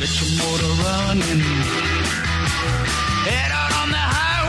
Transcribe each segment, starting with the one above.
Get your motor running. Head out on the highway.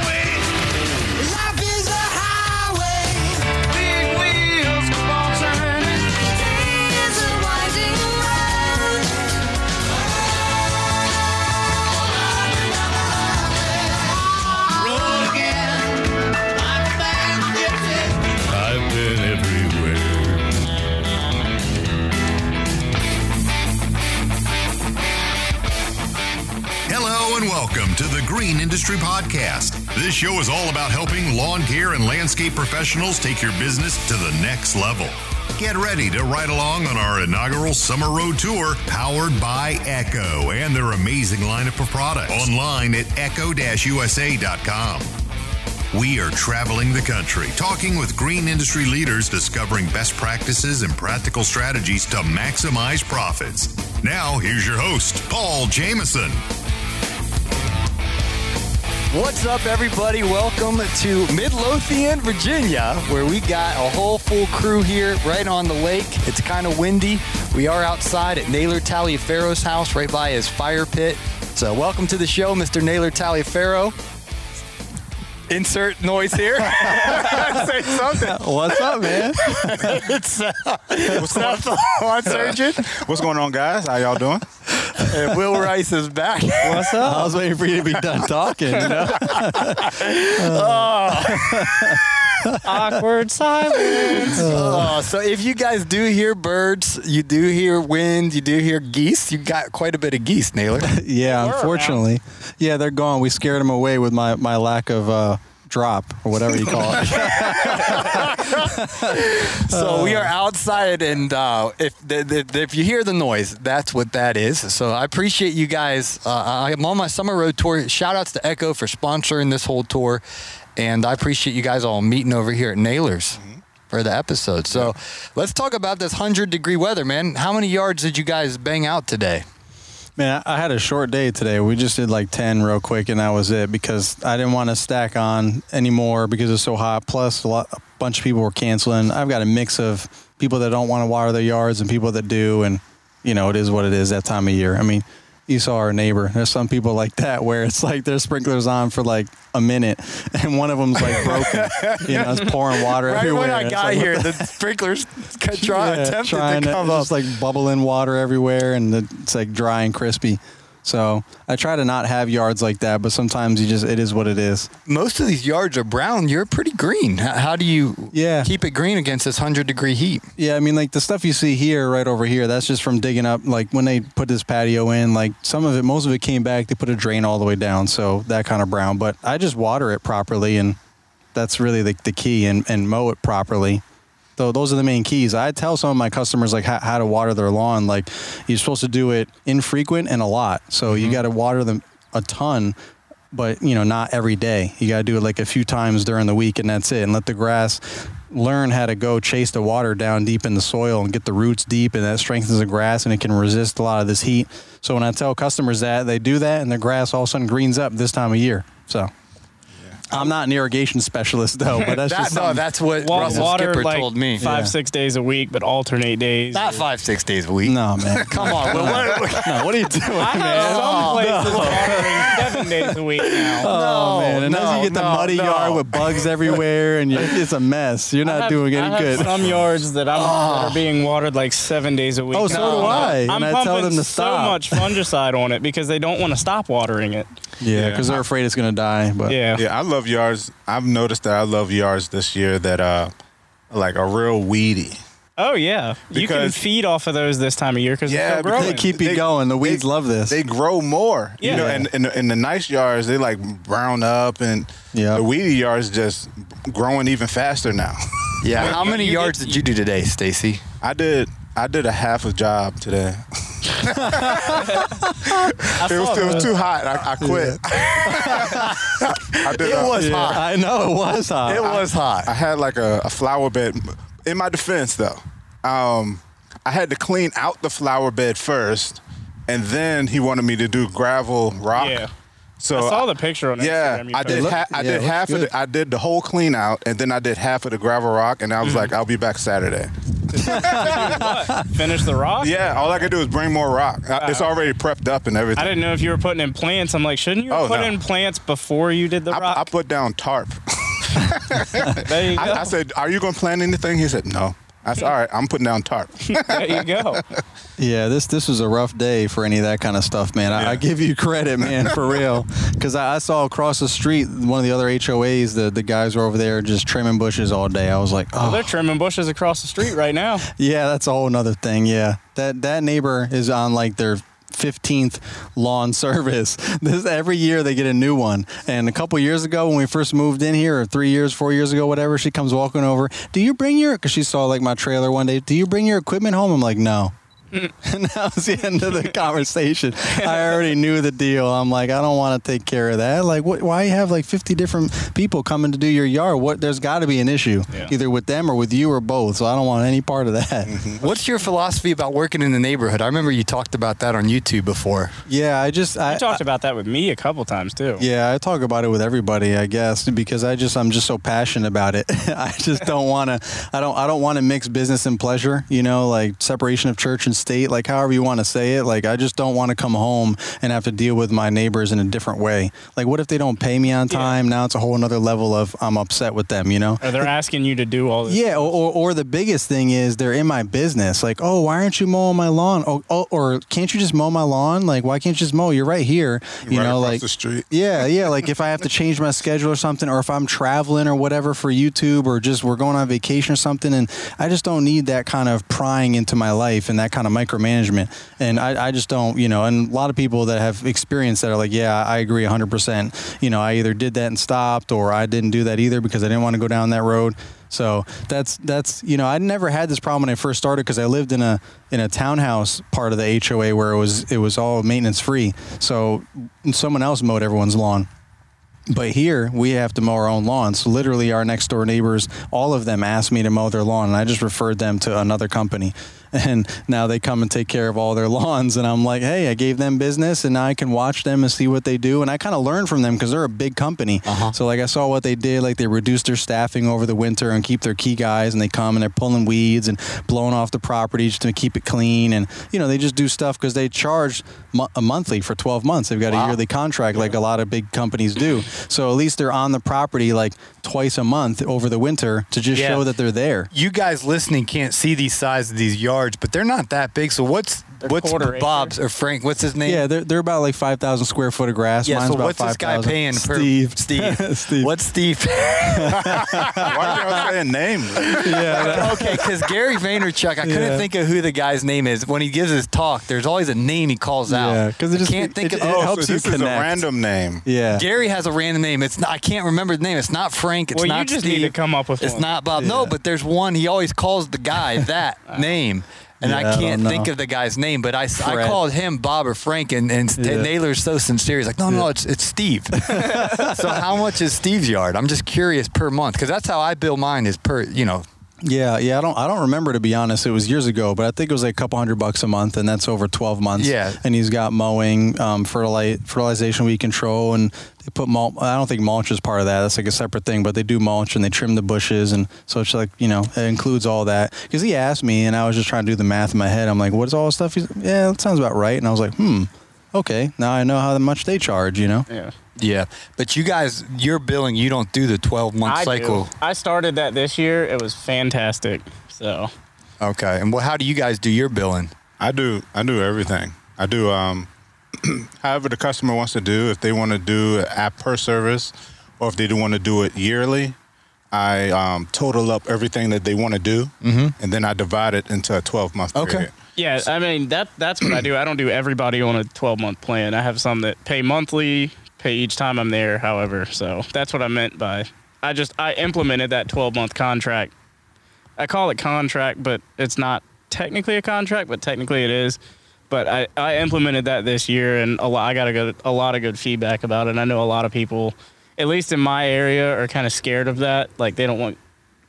Green Industry Podcast. This show is all about helping lawn care and landscape professionals take your business to the next level. Get ready to ride along on our inaugural Summer Road Tour powered by Echo and their amazing lineup of products online at echo-usa.com. We are traveling the country, talking with green industry leaders, discovering best practices and practical strategies to maximize profits. Now, here's your host, Paul Jamison. What's up, everybody? Welcome to Midlothian, Virginia, where we got a whole full crew here right on the lake. It's kind of windy. We are outside at Naylor Taliaferro's house right by his fire pit. So, welcome to the show, Mr. Naylor Taliaferro. Insert noise here. Say something. What's up, man? It's uh, what's up, lawn surgeon. What's going on, guys? How y'all doing? And Will Rice is back. What's up? I was waiting for you to be done talking. You know? Awkward silence. Oh, so if you guys do hear birds, you do hear wind, you do hear geese, you got quite a bit of geese, Naylor. yeah, We're unfortunately, yeah, they're gone. We scared them away with my my lack of uh, drop or whatever you call it. So we are outside, and uh, if the, the, if you hear the noise, that's what that is. So I appreciate you guys. Uh, I'm on my summer road tour. Shout outs to Echo for sponsoring this whole tour, and I appreciate you guys all meeting over here at Naylor's. For the episode. So let's talk about this 100 degree weather, man. How many yards did you guys bang out today? Man, I had a short day today. We just did like 10 real quick, and that was it because I didn't want to stack on anymore because it's so hot. Plus, a, lot, a bunch of people were canceling. I've got a mix of people that don't want to water their yards and people that do, and you know, it is what it is that time of year. I mean, you saw our neighbor. There's some people like that where it's like their sprinklers on for like a minute, and one of them's like broken. you know, it's pouring water Right everywhere. when I got like, here, the the sprinklers try, yeah, attempted to come to, up. just like bubbling water everywhere, and it's like dry and crispy. So I try to not have yards like that, but sometimes you just it is what it is. Most of these yards are brown. You're pretty green. How, how do you Yeah. keep it green against this 100 degree heat? Yeah, I mean like the stuff you see here, right over here, that's just from digging up. Like when they put this patio in, like some of it, most of it came back. They put a drain all the way down, so that kind of brown. But I just water it properly, and that's really the, the key, and, and mow it properly. So those are the main keys. I tell some of my customers like how, how to water their lawn. Like you're supposed to do it infrequent and a lot. So you mm-hmm. got to water them a ton, but you know not every day. You got to do it like a few times during the week, and that's it. And let the grass learn how to go chase the water down deep in the soil and get the roots deep, and that strengthens the grass and it can resist a lot of this heat. So when I tell customers that, they do that, and the grass all of a sudden greens up this time of year. So. I'm not an irrigation specialist though, but that's That, just no, that's what Wa- Russell water Skipper like told me. five, Yeah. six days a week, but alternate days. Not five, six days a week. no man. Come on. Will, what- what- no, what are you doing, I man? have some places watering seven days a week now. Oh man, and no, then you get the no, muddy no. yard with bugs everywhere, and you it's a mess. You're not have- doing I any have good. Some yards that, I'm, that are oh. being watered like seven days a week. Oh, so now. do I, and I'm I pumping tell them to so much fungicide on it because they don't want to stop watering it. yeah, because they're afraid it's gonna die. But Yeah. Yeah, I love yards. I've noticed that I love yards this year that uh like are real weedy. Oh yeah, you can Because- feed off of those this time of year because Yeah, they're because growing. they keep you They- going. The weeds they- love this. They grow more. Yeah. You know, and in, in the nice yards they like brown up and Yeah. the weedy yards just growing even faster now. yeah. How many yards did you do today, Stacy? I did I did a half a job today. I It was, saw it was too hot. I, I quit. I did. It a- was Yeah, hot. I know it was hot. It was hot. I had like a, a flower bed. In my defense, though, um, I had to clean out the flower bed first, and then he wanted me to do gravel rock. Yeah. So I saw the picture on Yeah, Instagram. you I did. Ha- I yeah, did looks half of good. the, I did the whole clean out, and then I did half of the gravel rock, and I was like, I'll be back Saturday. Finish the rock? Yeah, all I could do is bring more rock. It's already prepped up and everything. I didn't know if you were putting in plants. I'm like, shouldn't you Oh, put no. in plants before you did the I, rock? I put down tarp. there you go. I, I said, "Are you going to plant anything?" He said, "No." I said, "All right, I'm putting down tarp." there you go. Yeah, this this was a rough day for any of that kind of stuff, man. I, I give you credit, man, for real. Because I, I saw across the street one of the other HOAs, the the guys were over there just trimming bushes all day. I was like, Well, oh, they're trimming bushes across the street right now. yeah, that's a whole nother thing. Yeah, that that neighbor is on like their 15th lawn service. This every year they get a new one. And a couple years ago when we first moved in here, or three years, four years ago, whatever, she comes walking over. Do you bring your? Because she saw like my trailer one day. Do you bring your equipment home? I'm like, no. and that was the end of the conversation. I already knew the deal. I'm like, I don't want to take care of that. Like, what, why you have like 50 different people coming to do your yard? What? There's got to be an issue, Yeah. either with them or with you or both. So I don't want any part of that. Mm-hmm. What's your philosophy about working in the neighborhood? I remember you talked about that on YouTube before. Yeah, I just I You talked about that with me a couple times too. Yeah, I talk about it with everybody, I guess, because I just I'm just so passionate about it. I just don't want to I don't I don't want to mix business and pleasure, you know, like separation of church and state, like however you want to say it. Like I just don't want to come home and have to deal with my neighbors in a different way. Like what if they don't pay me on time? Now it's a whole another level of I'm upset with them, you know? Or they're asking you to do all this. Yeah, or, or, or the biggest thing is they're in my business. Like, oh, why aren't you mowing my lawn? Oh, oh, or can't you just mow my lawn? Like, why can't you just mow? You're right here. You Right know, like the street. Yeah, yeah. Like if I have to change my schedule or something, or if I'm traveling or whatever for YouTube, or just we're going on vacation or something, and I just don't need that kind of prying into my life and that kind of micromanagement. And I, I just don't, you know. And a lot of people that have experienced that are like, yeah, I agree 100%. You know, I either did that and stopped, or I didn't do that either because I didn't want to go down that road. So that's that's you know I never had this problem when I first started because I lived in a in a townhouse part of the HOA where it was it was all maintenance free. So someone else mowed everyone's lawn. But here we have to mow our own lawn. So literally, our next door neighbors, all of them asked me to mow their lawn, and I just referred them to another company. And now they come and take care of all their lawns, and I'm like, hey, I gave them business, and now I can watch them and see what they do, and I kind of learn from them because they're a big company. Uh-huh. So like I saw what they did, like they reduced their staffing over the winter and keep their key guys, and they come and they're pulling weeds and blowing off the property just to keep it clean, and you know they just do stuff because they charge mo- a monthly for 12 months. They've got a yearly contract like a lot of big companies do. So at least they're on the property like twice a month over the winter to just Yeah. show that they're there. You guys listening can't see these sizes of these yards, but they're not that big. So what's what's quarter acre. Bob's or Frank? What's his name? Yeah, they're, they're about like 5,000 square foot of grass. Yeah, Mine's so about what's this guy 5,000. paying per Steve. Steve. Steve. What's Steve? Why are y'all saying names? Yeah. okay, because Gary Vaynerchuk, I couldn't Yeah. think of who the guy's name is. When he gives his talk, there's always a name he calls out. Yeah, 'cause it I can't think it- of. it oh, helps so you this is a random name. Yeah. Gary has a random name. It's not. I can't remember the name. It's not Frank. It's Well, you not just Steve. need to come up with It's one. not Bob. No, but there's one. He always calls the guy that name. And Yeah, I I can't think of the guy's name, but I, Fred. called him Bob or Frank, and, and Yeah. Naylor's so sincere. He's like, no, no, it's it's Steve. so how much is Steve's yard? I'm just curious per month because that's how I bill mine is per, you know, Yeah, yeah. I don't, I don't remember to be honest. It was years ago, but I think it was like a couple hundred bucks a month, and that's over twelve months. Yeah. And he's got mowing, um, fertilize, fertilization weed control, and they put mulch. I don't think mulch is part of that. That's like a separate thing, but they do mulch and they trim the bushes, and so it's like you know it includes all that. Because he asked me, and I was just trying to do the math in my head. I'm like, what is all this stuff? He's yeah, that sounds about right. And I was like, hmm, okay. Now I know how much they charge. You know. Yeah. Yeah. But you guys, your billing, you don't do the 12 month I cycle. do. I started that this year. It was fantastic. So Okay. And well, how do you guys do your billing? I do. I do everything. I do. Um, however the customer wants to do. If they want to do an app per service, or if they do want to do it yearly, I um, total up everything that they want to do, and then I divide it into a twelve month Okay. period. yeah, I mean that that's what I do. I don't do everybody on a 12 month plan. I have some that pay monthly, pay each time I'm there. However, so that's what I meant by I just I implemented that 12 month contract. I call it contract, but it's not technically a contract, but technically it is. But I, I implemented that this year, and a lot, I got a, good, a lot of good feedback about it. And I know a lot of people, at least in my area, are kind of scared of that. Like they don't want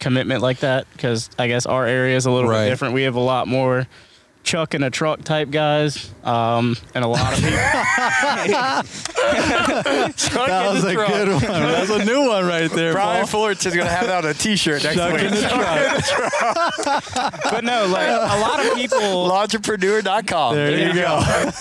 commitment like that because I guess our area is a little Right. bit different. We have a lot more truck in a truck type guys, um, and a lot of people. That was a good one. That's a new one right there, Brian Paul. Fullerton is going to have that on a T-shirt next Chuck week. in the truck. but no, like a lot of people. Entrepreneur.com. There you go.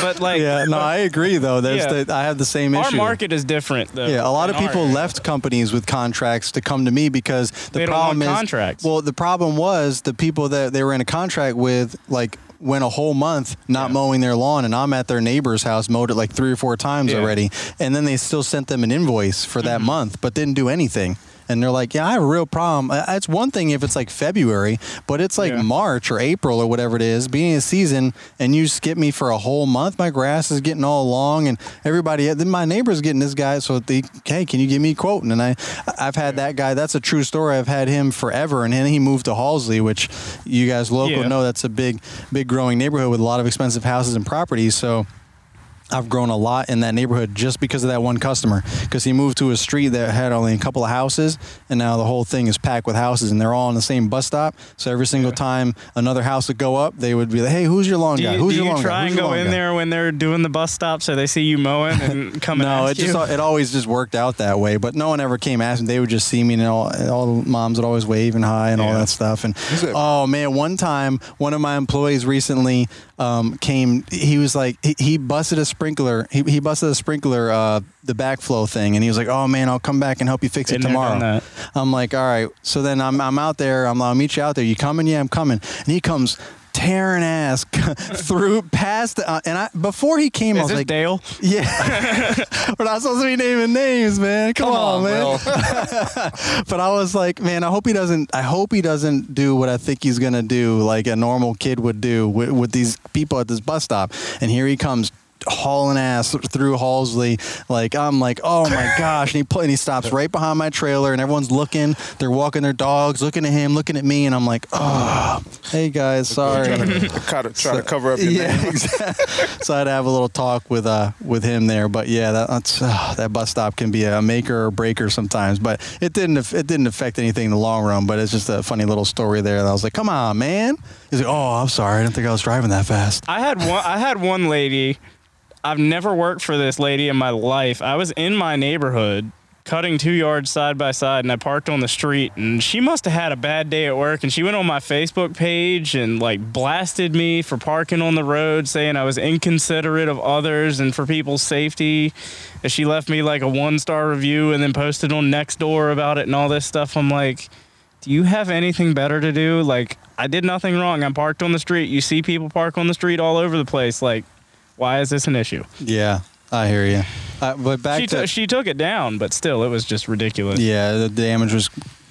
But like Yeah, no, I agree though. There's Yeah. the, I have the same issue. our market is different though. Yeah, a lot of people ours. left companies with contracts to come to me because the They don't problem want is contracts. Well, the problem was the people that they were in a contract with, like went a whole month not Yeah. mowing their lawn, and I'm at their neighbor's house, mowed it like three or four times Yeah. Mm-hmm. already, and then they still sent them an invoice for that month, but didn't do anything. And they're like, "Yeah, I have a real problem." Uh, It's one thing if it's like February, but it's like Yeah. March or April or whatever it is, beginning of season, and you skip me for a whole month. My grass is getting all long, and everybody, then my neighbor's getting this guy. So they, hey, can you give me a quote? And I, I've had that guy. That's a true story. I've had him forever, and then he moved to Hallsley, which you guys local Yeah. know that's a big, big growing neighborhood with a lot of expensive houses and properties. So. I've grown a lot in that neighborhood just because of that one customer. Because he moved to a street that had only a couple of houses, and now the whole thing is packed with houses, and they're all on the same bus stop. So every single time another house would go up, they would be like, "Hey, who's your lawn Do guy? you, Who's do your you lawn try guy? Who's and your go in guy?" there when they're doing the bus stop so they see you mowing and come and No, ask it just you? it always just worked out that way. But no one ever came asking. They would just see me, and all all the moms would always wave and hi and all that stuff. And oh man, one time one of my employees recently um, came. He was like he, he busted a sprinkler. He, he busted a sprinkler, uh, the backflow thing, and he was like, "Oh man, I'll come back and help you fix it tomorrow." I'm like, "All right." So then I'm I'm out there. I'm I'll meet you out there. You coming? Yeah, I'm coming. And he comes. Tearing ass through past, uh, and I before he came, I was like, Dale? yeah. We're not supposed to be naming names, man. Come, Come on, on, man. But I was like, man, I hope he doesn't. I hope he doesn't do what I think he's gonna do, like a normal kid would do with, with these people at this bus stop. And here he comes. Hauling ass through Hallsley, like I'm like, oh my gosh! And he put, and he stops right behind my trailer, and everyone's looking. They're walking their dogs, looking at him, looking at me, and I'm like, oh, hey guys, sorry. Try to, try to cover up your yeah, name. exactly. so I'd have a little talk with uh with him there, but yeah, that, that's uh, that bus stop can be a maker or breaker sometimes. But it didn't it didn't affect anything in the long run. But it's just a funny little story there. And I was like, come on, man. He's like, oh, I'm sorry, I didn't think I was driving that fast. I had one. I had one lady. I've never worked for this lady in my life. I was in my neighborhood cutting two yards side by side, and I parked on the street. And she must have had a bad day at work, and she went on my Facebook page and like blasted me for parking on the road, saying I was inconsiderate of others and for people's safety. And she left me like a one star review, and then posted on Nextdoor about it and all this stuff. I'm like. Do you have anything better to do? Like, I did nothing wrong. I'm parked on the street. You see people park on the street all over the place. Like, why is this an issue? Yeah, I hear you. Uh, but back She, to t- she took it down, but still, it was just ridiculous. Yeah, the damage was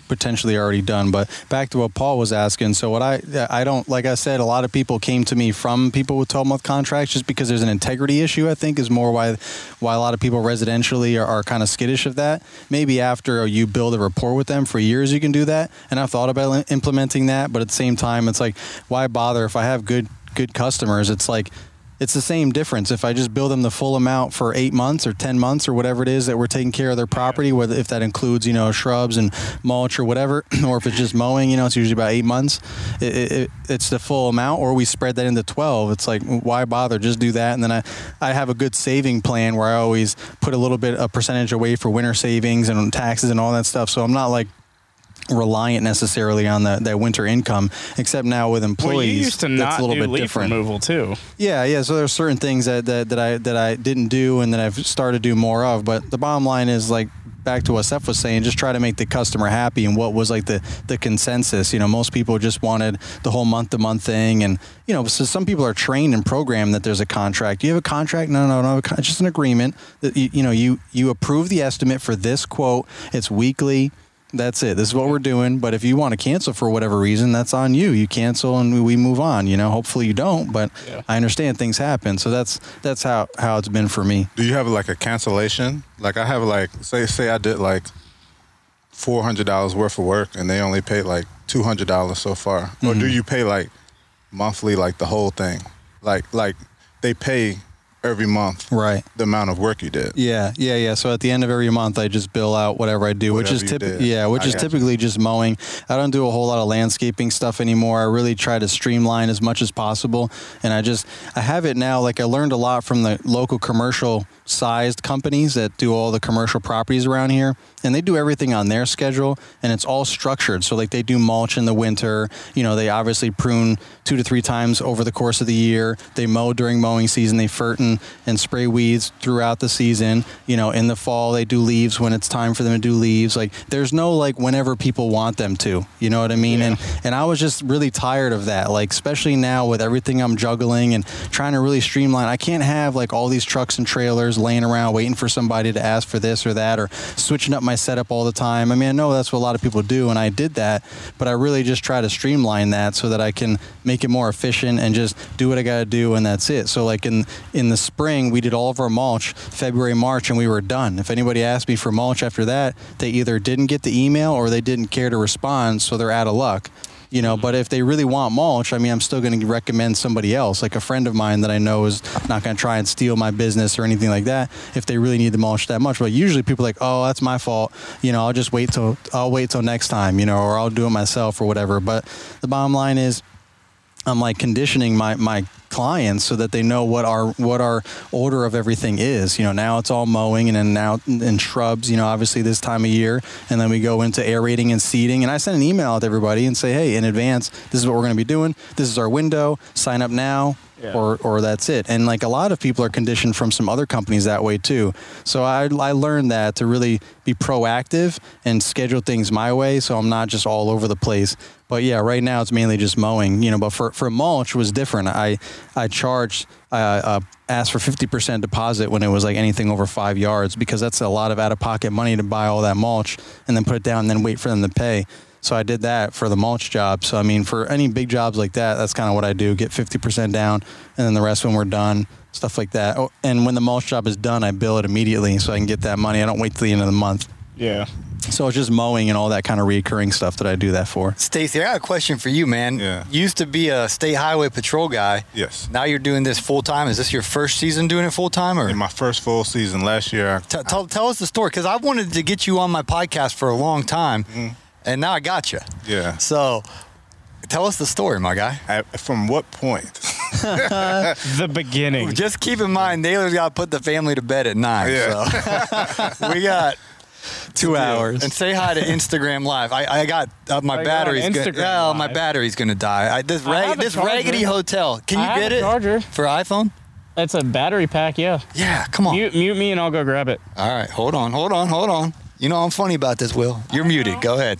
potentially already done. But back to what Paul was asking. So what I I don't like I said, a lot of people came to me from people with 12 month contracts just because there's an integrity issue. I think is more why why a lot of people residentially are, are kind of skittish of that. Maybe after you build a rapport with them for years, you can do that. And I've thought about implementing that, but at the same time, it's like why bother if I have good good customers? It's like it's the same difference if I just bill them the full amount for eight months or ten months or whatever it is that we're taking care of their property, whether if that includes you know shrubs and mulch or whatever, or if it's just mowing, you know, it's usually about eight months. It, it, it, it's the full amount, or we spread that into twelve. It's like why bother? Just do that, and then I I have a good saving plan where I always put a little bit a percentage away for winter savings and taxes and all that stuff. So I'm not like reliant necessarily on the, that winter income except now with employees Well, you used to that's not a little do bit leaf different removal too. yeah, yeah. So there's certain things that, that, that I that I didn't do and that I've started to do more of. But the bottom line is like back to what Seth was saying, just try to make the customer happy and what was like the the consensus. You know, most people just wanted the whole month to month thing, and you know, so some people are trained and programmed that there's a contract. Do you have a contract? No, no, no. It's just an agreement that you, you know you you approve the estimate for this quote. It's weekly. That's it. This is what we're doing. But if you want to cancel for whatever reason, that's on you. You cancel and we move on. You know, hopefully you don't, but Yeah. I understand things happen. So that's that's how how it's been for me. Do you have like a cancellation? Like I have like say say I did like four hundred dollars worth of work and they only paid like two hundred dollars so far. Or do mm-hmm. you pay like monthly like the whole thing? Like like they pay every month Right. the amount of work you did. Yeah, yeah, yeah. So at the end of every month, I just bill out whatever I do, which is Whatever typically yeah, which I is got you. typically just mowing. I don't do a whole lot of landscaping stuff anymore. I really try to streamline as much as possible, and I just I have it now. Like I learned a lot from the local commercial sized companies that do all the commercial properties around here, and they do everything on their schedule, and it's all structured. So like they do mulch in the winter. You know, they obviously prune two to three times over the course of the year. They mow during mowing season. They fertin and spray weeds throughout the season. You know, in the fall they do leaves when it's time for them to do leaves. Like there's no like whenever people want them to. You know what I mean? And and I was just really tired of that. Like especially now with everything I'm juggling and trying to really streamline. I can't have like all these trucks and trailers laying around waiting for somebody to ask for this or that or switching up my setup all the time. I mean, I know that's what a lot of people do and I did that, but I really just try to streamline that so that I can make it more efficient and just do what I got to do and that's it. So like in in the spring, we did all of our mulch February, March and we were done. If anybody asked me for mulch after that, they either didn't get the email or they didn't care to respond, so they're out of luck you know. But if they really want mulch i mean i'm still going to recommend somebody else. Like a friend of mine that i know is not going to try and steal my business or anything like that if they really need the mulch that much. But usually people are like oh that's my fault. You know i'll just wait till i'll wait till next time you know or i'll do it myself or whatever. But the bottom line is I'm like conditioning my my clients so that they know what our what our order of everything is. You know, now it's all mowing and then now and shrubs. You know, obviously this time of year, and then we go into aerating and seeding. And I send an email out to everybody and say, hey, in advance, this is what we're going to be doing. This is our window. Sign up now. Yeah. Or, or that's it. And like a lot of people are conditioned from some other companies that way too. So I, I learned that to really be proactive and schedule things my way so I'm not just all over the place. But yeah, right now it's mainly just mowing, you know. But for, for mulch was different. I I charged uh, uh, asked for fifty percent deposit when it was like anything over five yards because that's a lot of out of pocket money to buy all that mulch and then put it down and then wait for them to pay. So I did that for the mulch job. So I mean, for any big jobs like that, that's kind of what I do: get fifty percent down, and then the rest when we're done, stuff like that. Oh, and when the mulch job is done, I bill it immediately so I can get that money. I don't wait till the end of the month. Yeah. So it's just mowing and all that kind of recurring stuff that I do that for. Stacy, I got a question for you, man. Yeah. You used to be a state highway patrol guy. Yes. Now you're doing this full time. Is this your first season doing it full time, or In my first full season last year, I, T- tell, tell us the story? Because I've wanted to get you on my podcast for a long time, mm-hmm. And now I got you. yeah. So, tell us the story, my guy. At, from what point? The beginning. Just keep in mind, Naylor's got to put the family to bed at nine. Yeah. So we got Two hours. and say hi to Instagram Live. I, I got uh, my I got battery's gonna, oh, my battery's gonna die. I, this rag, have this raggedy hotel. Can you I have get a it charger. for iPhone? It's a battery pack, yeah. Yeah, come on. Mute, mute me and I'll go grab it. All right, hold on, hold on, hold on. You know I'm funny about this, Will. You're muted. Go ahead.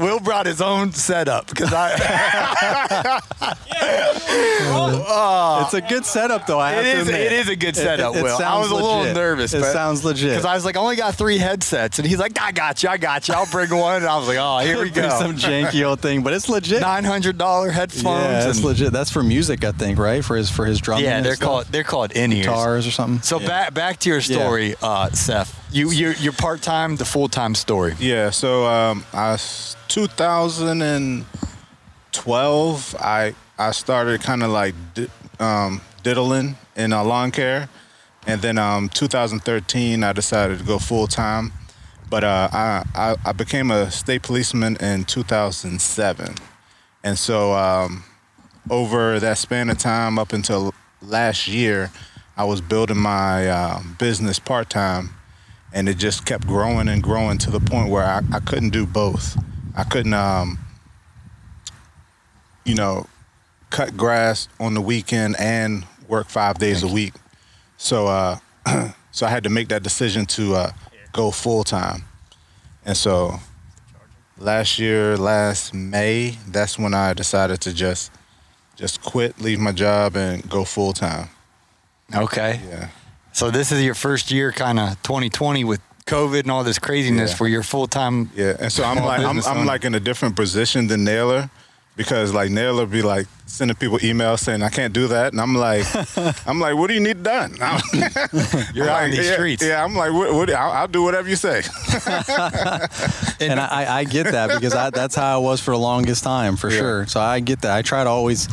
Will brought his own setup because I. it's a good setup, though. I have It to is. admit. It is a good setup. It- it Will. I was a little legit. nervous. It but- sounds legit. Because I was like, I only got three headsets, and he's like, I got you, I got you. I'll bring one, and I was like, Oh, here we go. Some janky old thing, but it's legit. Nine hundred dollar headphones. yeah, it's legit. That's for music, I think, right? For his for his drumming. Yeah, they're stuff? called they're called in ears. guitars or something. So Yeah. back back to your story, uh, Seth. You you you're part time, the full time story. Yeah, so um, I s- 2012, I I started kind of like di- um, diddling in uh, lawn care, and then um, 2013 I decided to go full time, but uh, I, I I became a state policeman in 2007, and so um, over that span of time up until last year, I was building my um, business part time, and it just kept growing and growing to the point where I, I couldn't do both. I couldn't, um, you know, cut grass on the weekend and work five days a week. So, uh, so I had to make that decision to uh, go full time, and so last year, last May, that's when I decided to just just quit, leave my job, and go full time. Okay. Yeah. So this is your first year, kind of 2020 with COVID and all this craziness Yeah. for your full time. Yeah, and so I'm like I'm, I'm like in a different position than Naylor because like Naylor be like sending people emails saying I can't do that, and I'm like I'm like what do you need done? You're I'm out in like, these yeah, streets. Yeah, I'm like what, what, I'll, I'll do whatever you say. and I, I get that because I, that's how I was for the longest time, for Yeah. sure. So I get that. I try to always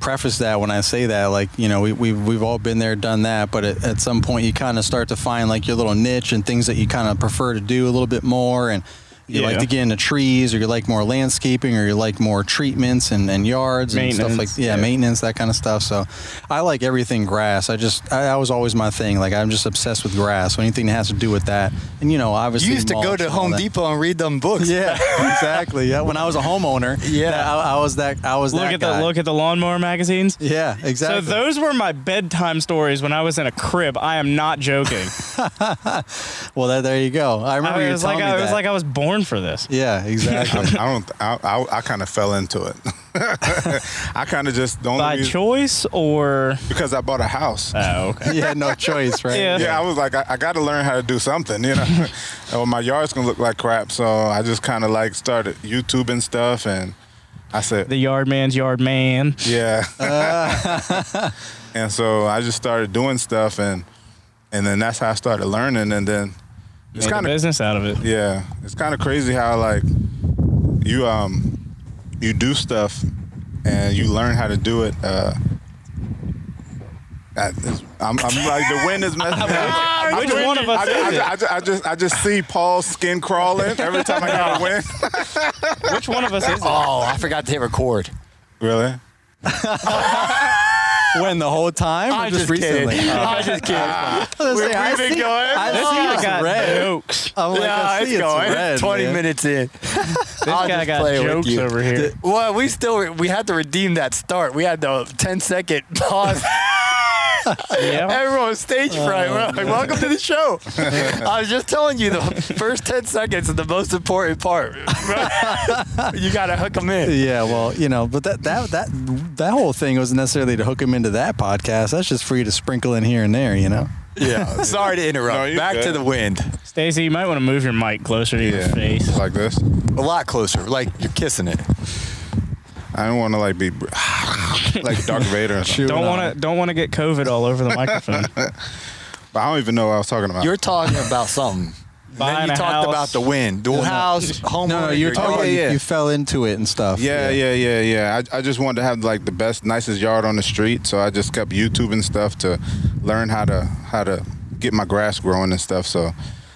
preface that when I say that, like you know, we we've we've all been there, done that, but at, at some point you kind of start to find like your little niche and things that you kind of prefer to do a little bit more and. You like to get into trees, or you like more landscaping, or you like more treatments and, and yards and stuff like Maintenance, yeah, yeah. maintenance that kind of stuff. So, I like everything grass. I just I, that was always my thing. Like I'm just obsessed with grass. So anything that has to do with that, and you know, obviously You used to go to Home that. Depot and read them books. Yeah, exactly. Yeah, when I was a homeowner, Yeah. that- I, I was that. I was Look that at guy. the look at the lawnmower magazines. Yeah, exactly. So those were my bedtime stories when I was in a crib. I am not joking. well, that, there you go. I remember I you was telling like me I that. was like I was born for this. yeah, exactly. I don't. I, I, I kind of fell into it. I kind of just don't. By reason- choice or because I bought a house. oh okay. you had no choice, right? Yeah. yeah, I was like, I, I got to learn how to do something, you know. or my yard's gonna look like crap, so I just kind of like started YouTube and stuff, and I said, The yard man's yard man. yeah. and so I just started doing stuff, and and then that's how I started learning, and then it's kind of business out of it. yeah, it's kind of crazy how like you um you do stuff and you learn how to do it. Uh, that is- I'm, I'm like the wind is messing me up. Which one of us I, is I, it? I, I, I just I just see Paul's skin crawling every time I hear a wind. Which one of us is it? Oh, I forgot to hit record. really? When the whole time, or I'm just, just kidding. recently? I'm just kidding. Ah. I was I we've been see- going. I This see guy it's got red. jokes. I'm like, yeah, I it's see it's going. red, 20 man. minutes in. This I'll guy got jokes over here. Well, we still we had to redeem that start. We had the 10 second pause. Yeah. Everyone was stage uh, fright. We're like, welcome to the show. I was just telling you the first 10 seconds is the most important part. you got to hook them in. Yeah, well, you know, but that that that that whole thing wasn't necessarily to hook him into that podcast. That's just for you to sprinkle in here and there, you know. Yeah. Sorry to interrupt. No, you're Back to the wind. Stacy, you might want to move your mic closer to your face. like this. A lot closer. Like you're kissing it. I don't want to like be like Darth Vader. Or something. Don't want to don't want to get COVID all over the microphone. But I don't even know what I was talking about. You're talking about something. And Buying then you a talked house. about the wind. Dual house, home. No, no, you're talking. Oh, yeah, you- yeah. You, fell into it and stuff. Yeah, yeah, yeah, yeah. I, I just wanted to have like the best, nicest yard on the street, so I just kept YouTubing stuff to learn how to how to get my grass growing and stuff. So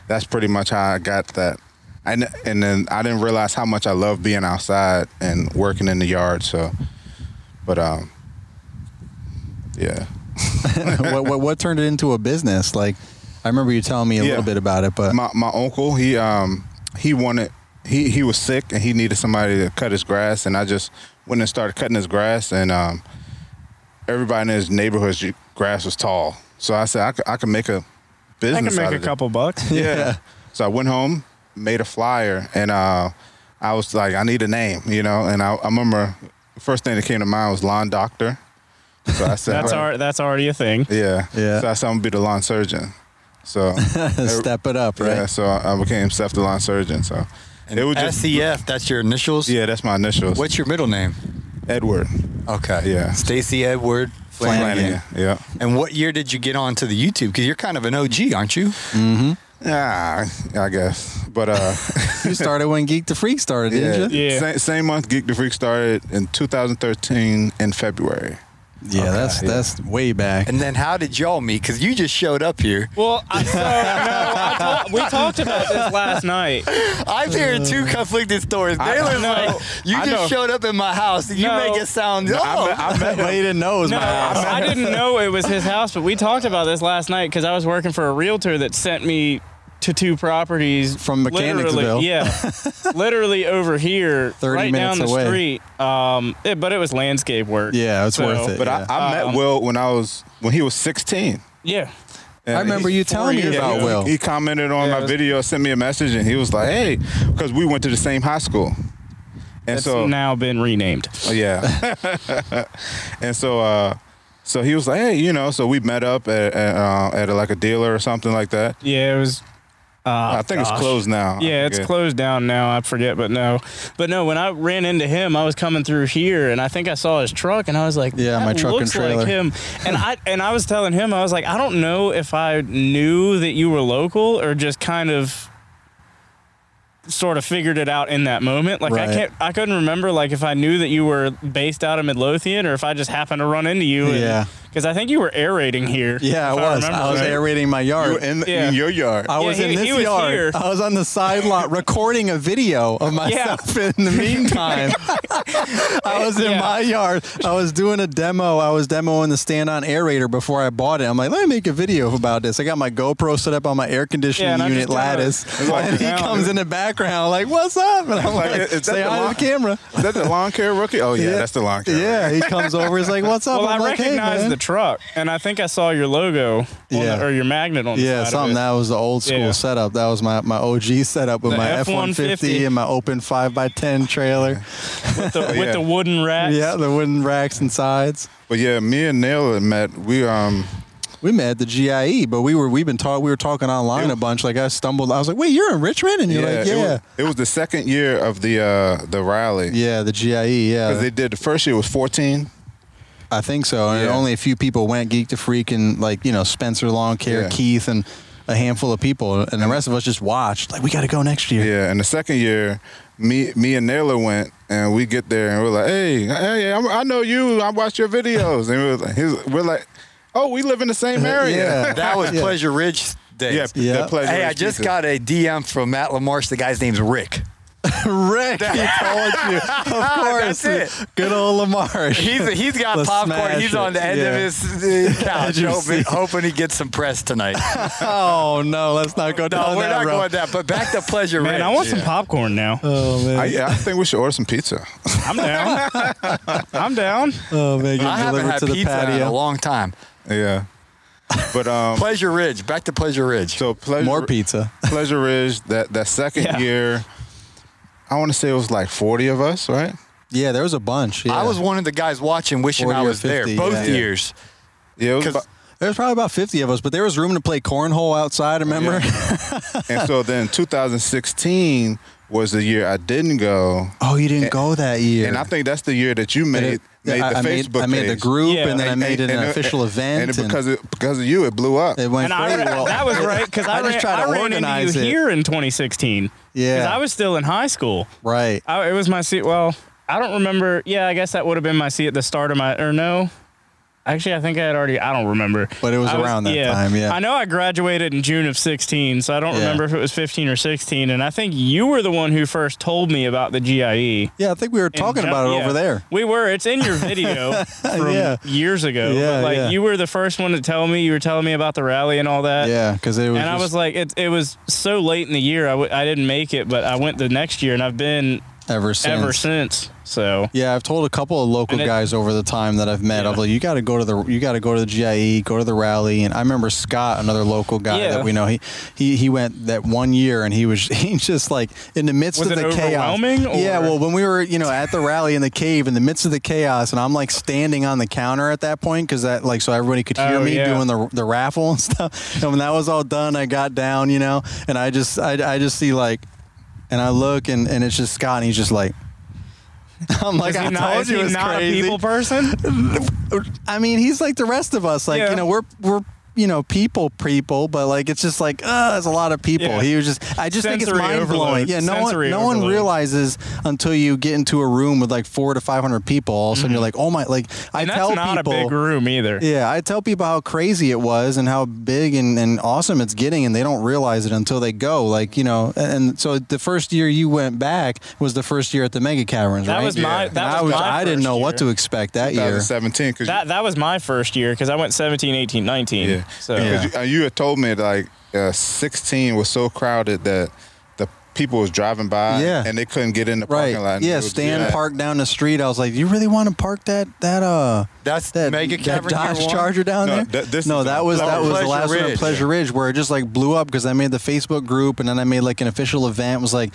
that's pretty much how I got that. And and then I didn't realize how much I love being outside and working in the yard. So, but um, yeah. what, what what turned it into a business? Like, I remember you telling me a Yeah. little bit about it, but my my uncle he um he wanted he he was sick and he needed somebody to cut his grass and I just went and started cutting his grass and um everybody in his neighborhood's grass was tall so I said I could, I could make a business I can out make a of it. couple bucks. yeah so I went home made a flyer and uh I was like I need a name you know and I, I remember first thing that came to mind was lawn doctor so I said That's "Well, our that's already a thing. yeah Yeah. so I said I'm gonna be the lawn surgeon so step it up, right? yeah, so I became Seth the lawn surgeon. So And it was just SEF, that's your initials? yeah, that's my initials. What's your middle name? Edward Okay. Yeah. Stacy Edward Flanagan. Flanagan? Yeah. And what year did you get onto the YouTube? Because you're kind of an OG, aren't you? Yeah, I guess. But uh, You started when Geek to Freak started, yeah, didn't you? Yeah. Same, same month, Geek to Freak started in 2013 in February. Yeah, that's yeah. that's way back. And then how did y'all meet? Because you just showed up here. Well, I, so, no, I ta- we talked about this last night. I'm hearing two conflicted stories. I- Taylor's no, like, you I just know. showed up in my house. and You No. make it sound, oh. I met, I met well, him. didn't know it was No, my house. I didn't know it was his house, but we talked about this last night because I was working for a realtor that sent me to two properties From literally- Mechanicsville. Yeah, literally over here, 30 right down the away. street. Um, it- but it was landscape work. Yeah, it's So- worth it. But yeah. I, I met Um, Will when I was when he was 16. Yeah, And I remember you telling me about ago. Will. He commented on Yeah, my video, sent me a message, and he was like, "Hey," because we went to the same high school. And it's so now been renamed. Oh, Yeah. and so uh so he was like, hey, you know, so we met up at at, uh, at a, like a dealer or something like that. Yeah, it was. Uh, I think it's closed now. Yeah, it's closed down now. I forget, but no, but no. When I ran into him, I was coming through here, and I think I saw his truck, and I was like, Yeah, my truck and trailer." like him." And I and I was telling him, I was like, I don't know if I knew that you were local or just kind of sort of figured it out in that moment. Like I can't, I couldn't remember like if I knew that you were based out of Midlothian or if I just happened to run into you. Yeah. Because I think you were aerating here. Yeah, I if was. remember I, was right. aerating my yard. You were in, Yeah. in your yard. I Yeah, was he- in this was yard. here. I was on the side lot recording a video of myself yeah. in the meantime. I was in Yeah. my yard. I was doing a demo. I was demoing the stand on aerator before I bought it. I'm like, let me make a video about this. I got my GoPro set up on my air conditioning Yeah, unit lattice. like and he comes in the background like, what's up? And I'm Like, like, that say the hi lawn- to the camera. Is that the lawn care rookie? Oh yeah, that's the lawn care. Yeah, he comes over. He's like, what's up? Well, I I'm like, hey, man. the truck, and I think I saw your logo, on Yeah. the, or your magnet on the Yeah, side something Of it. that was the old school Yeah. setup. That was my, my OG setup with The my F one fifty and my open five x ten trailer. with, the, with Yeah. the wooden racks. Yeah, the wooden racks and sides. But yeah, me and Nail had met. We um We met at the GIE, but we were we've been talking. We were talking online a bunch. Like I stumbled. I was like, "Wait, you're in Richmond?" And you're like, it "Yeah, was, it was the second year of the uh the rally. yeah, the GIE. Yeah, Because they did the first year was 14. I think so. And Yeah. only a few people went. Geek to Freak and like you know Spencer Lawn Care, Yeah. Keith, and a handful of people, and the rest of us just watched. Like we got to go next year. Yeah, and the second year, me me and Naylor went, and we get there, and we're like, "Hey, hey, I'm, I know you. I watched your videos." And we're like, we're like, "Oh, we live in the same area." Yeah. That was Yeah. Pleasure Ridge days. yeah, Yeah. that pleasure Hey, I just pizza. got a DM from Matt Lamarche. The guy's name's Rick. Rick, he told you. Of course, That's it. good old Lamar. He's he's got Let's popcorn. smash He's on the end Yeah. of his uh, couch, hoping, hoping he gets some press tonight. oh no, let's not go down No, we're not road. going that. But back to Pleasure Man, Ridge. I want some popcorn now. Oh man. I, yeah, I think we should order some pizza. I'm down. I'm down. oh man, I haven't delivered had to the pizza in a long time. yeah, but um, Pleasure Ridge. Back to Pleasure Ridge. so pleasure More pizza. Pleasure Ridge. That that second Yeah. year, I want to say it was like 40 of us, right? Yeah, there was a bunch. Yeah. I was one of the guys watching, wishing I was there both yeah. years. Yeah, it was 'Cause- about- There was probably about 50 of us, but there was room to play cornhole outside, remember? and so then 2016 was the year I didn't go, Oh, you didn't go that year. and I think that's the year that you made it- made I, the I Facebook made, I made the group, Yeah. and then I made it an and official event. and, it, because it, because of you, it blew up. it went And I, crazy. Well, that was right because I, I just ran, tried to ran organize into you it. here in 2016. Yeah. because I was still in high school. right. I, it was my seat. Well, I don't remember. Yeah, I guess that would have been my seat at the start of my. Or no, actually, I think I had already. I don't remember. But it was I around that time, yeah. I know I graduated in June of 16, so I don't Yeah. remember if it was 15 or 16. And I think you were the one who first told me about the GIE. Yeah, I think we were talking about it yeah. over there. We were. It's in your video from Yeah. years ago. Yeah, but like yeah. you were the first one to tell me. You were telling me about the rally and all that. Yeah, because it was. And I was like, it, it was so late in the year, I w- I didn't make it, but I went the next year, and I've been ever since. ever since. So Yeah, I've told a couple of local it- guys over the time that I've met. Yeah. Of like, you got to go to the, you got to go to the GIE, go to the rally. And I remember Scott, another local guy Yeah. that we know. He, he, he went that one year, and he was, he just like in the midst Was of the chaos. overwhelming, Yeah, well, when we were, you know, at the rally in the cave, in the midst of the chaos, and I'm like standing on the counter at that point because that, like, so everybody could hear Oh, me yeah. doing the the raffle and stuff. And when that was all done, I got down, you know, and I just, I, I just see like, and I look, and and it's just Scott, and he's just like. I'm like, I not, told you was not crazy. a people person? I mean, he's like the rest of us. Like, Yeah. you know, we're we're you know people people, but like it's just like, uh, there's a lot of people. Yeah. He was just I just think it's mind blowing. Yeah, no one Sensory no one realizes until you get into a room with like four to five hundred people. All of a sudden, you're like, oh my! Like I Mm-hmm. And that's tell not people. a big room either. Yeah, I tell people how crazy it was and how big and, and awesome it's getting, and they don't realize it until they go. Like, you know, and so the first year you went back was the first year at the Mega Caverns, right? That right? was my- Yeah. that And I was was my I didn't first know what to expect that year. 2017 because That that was my first year because I went 17, 18, 19. yeah, So because you, uh, you had told me like uh, 16 was so crowded that the people was driving by Yeah. and they couldn't get in the Right. parking lot. Yeah, Stan was- yeah. parked down the street. I was like, you really want to park that that uh That's that, Mega that Cavern Dodge? Charger down No, there? th- this no, that was that was the Pleasure last one at Ridge. Pleasure Ridge where it just like blew up because I made the Facebook group and then I made like an official event. It was like,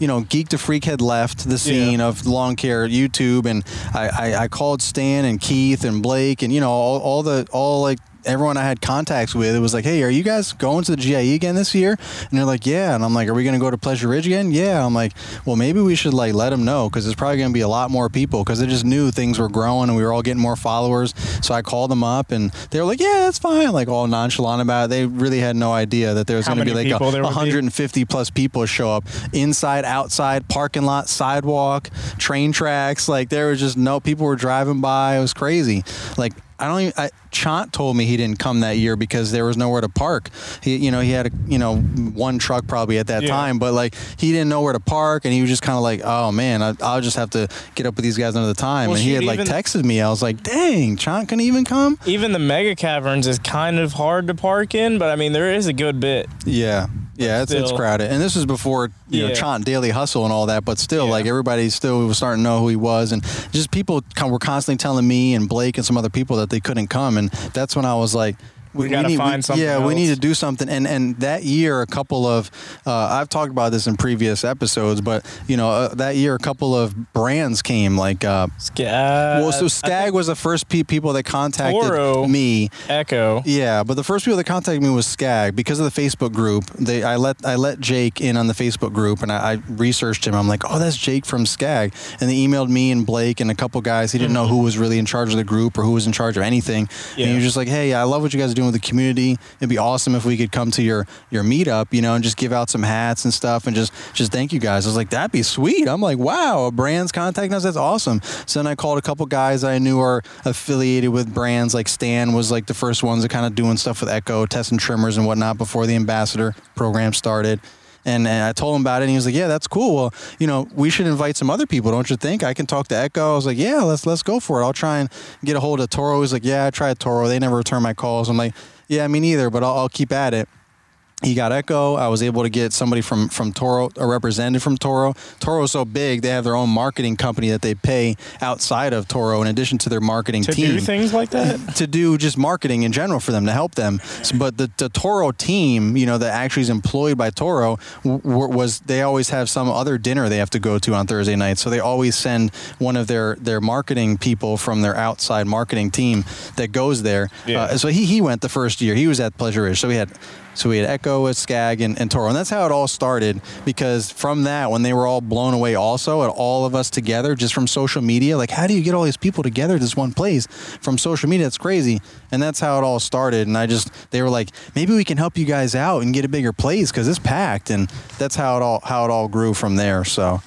you know, Geek to Freak had left the scene of lawn care YouTube and I, I, I called Stan and Keith and Blake and you know all, all the all like everyone I had contacts with, it was like, hey, are you guys going to the GIE again this year? And they're like, yeah. And I'm like, are we going to go to Pleasure Ridge again? Yeah. I'm like, well, maybe we should like let them know because there's probably going to be a lot more people because they just knew things were growing and we were all getting more followers. So I called them up and they were like, yeah, that's fine. Like all nonchalant about it. They really had no idea that there was going to be like a, there would be? 150 plus people show up inside, outside, parking lot, sidewalk, train tracks. Like there was just no people were driving by. It was crazy. Like I don't even. I, Chant told me he didn't come that year because there was nowhere to park. He, you know, he had a, you know, one truck probably at that Yeah. time, but like he didn't know where to park, and he was just kind of like, oh man, I, I'll just have to get up with these guys another time. Well, and he had like texted me. I was like, dang, Chant couldn't even come. Even the mega caverns is kind of hard to park in, but I mean there is a good bit. Yeah. Yeah, it's, it's crowded, and this was before you know Chant Daily Hustle and all that. But still, Yeah. like everybody still was starting to know who he was, and just people were constantly telling me and Blake and some other people that they couldn't come, and that's when I was like. We gotta need, find something Yeah, we need to do something. And and that year, a couple of uh, I've talked about this in previous episodes, but you know uh, that year, a couple of brands came like. Uh, Skag. well, so Skag was the first pe- people that contacted Toro. me. Echo. Yeah, but the first people that contacted me was Skag because of the Facebook group. They I let I let Jake in on the Facebook group and I, I researched him. I'm like, oh, that's Jake from Skag, and they emailed me and Blake and a couple guys. He didn't know who was really in charge of the group or who was in charge of anything. And Yeah. he was just like, hey, I love what you guys are doing with the community. It'd be awesome if we could come to your your meetup, you know, and just give out some hats and stuff and just just thank you guys. I was like, that'd be sweet. I'm like, wow, a brand's contacting us. That's awesome. So then I called a couple guys I knew are affiliated with brands. Like Stan was like the first ones that kind of doing stuff with Echo, testing trimmers and whatnot before the ambassador program started. And, and I told him about it, and he was like, "Yeah, that's cool. Well, you know, we should invite some other people, don't you think? I can talk to Echo." I was like, "Yeah, let's let's go for it. I'll try and get a hold of Toro." He's like, "Yeah, I tried Toro. They never return my calls." I'm like, "Yeah, me neither, but I'll, I'll keep at it." He got Echo. I was able to get somebody from from Toro, a representative from Toro. Toro's so big, they have their own marketing company that they pay outside of Toro in addition to their marketing To team To do things like that. to do just marketing in general for them to help them. So, but the, the Toro team, you know, that actually is employed by Toro, w- w- was they always have some other dinner they have to go to on Thursday night. So they always send one of their their marketing people from their outside marketing team that goes there. Yeah. Uh, so he he went the first year. He was at Pleasure Ridge. So we had. So we had Echo, with Scag, and, and Toro, and that's how it all started. Because from that, when they were all blown away, also, at all of us together, just from social media, like how do you get all these people together at this one place from social media? It's crazy, and that's how it all started. And I just, they were like, maybe we can help you guys out and get a bigger place because it's packed, and that's how it all how it all grew from there. So,